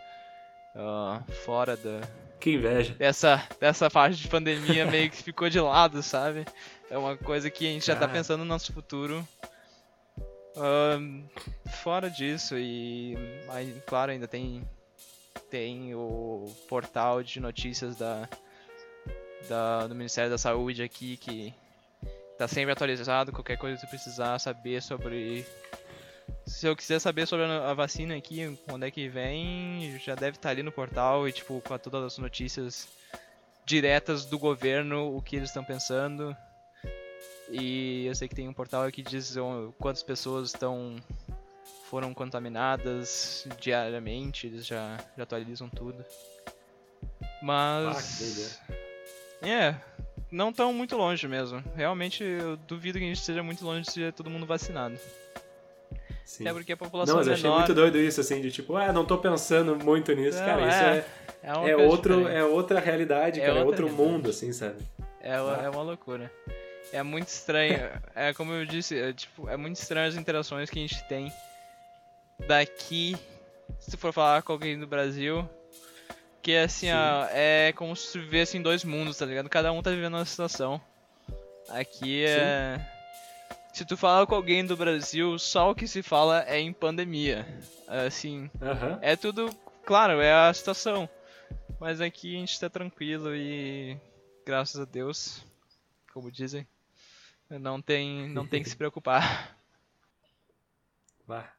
ah, fora da, Que inveja. dessa, dessa fase de pandemia meio que ficou de lado, sabe? É uma coisa que a gente já tá pensando no nosso futuro. Fora disso, e aí, claro, ainda tem, tem o portal de notícias da, da, do Ministério da Saúde aqui que tá sempre atualizado. Qualquer coisa que tu precisar saber sobre. Se eu quiser saber sobre a vacina aqui, quando é que vem, já deve estar ali no portal e, tipo, com todas as notícias diretas do governo, o que eles estão pensando. E eu sei que tem um portal que diz quantas pessoas estão foram contaminadas diariamente, eles já, já atualizam tudo. Ah, Mas. é, não tão muito longe mesmo. Realmente eu duvido que a gente esteja muito longe de ser todo mundo vacinado. Sim. Até porque a população Não, mas é eu achei menor. muito doido isso, assim, de tipo, ah, não tô pensando muito nisso. Não, cara, é, isso é, é, é, coisa outro, diferente. é outra realidade, É cara, é outra outro realidade. mundo, assim, sabe? É, é uma loucura. É muito estranho. É como eu disse, é, tipo, é muito estranho as interações que a gente tem daqui, se for falar com alguém do Brasil, que assim, Sim. ó, é como se vivesse em dois mundos, tá ligado? Cada um tá vivendo uma situação. Aqui é. Se tu falar com alguém do Brasil, só o que se fala é em pandemia. Assim, Aham. é tudo, claro, é a situação. Mas aqui a gente tá tranquilo e graças a Deus, como dizem, não tem, não tem que se preocupar. Vá.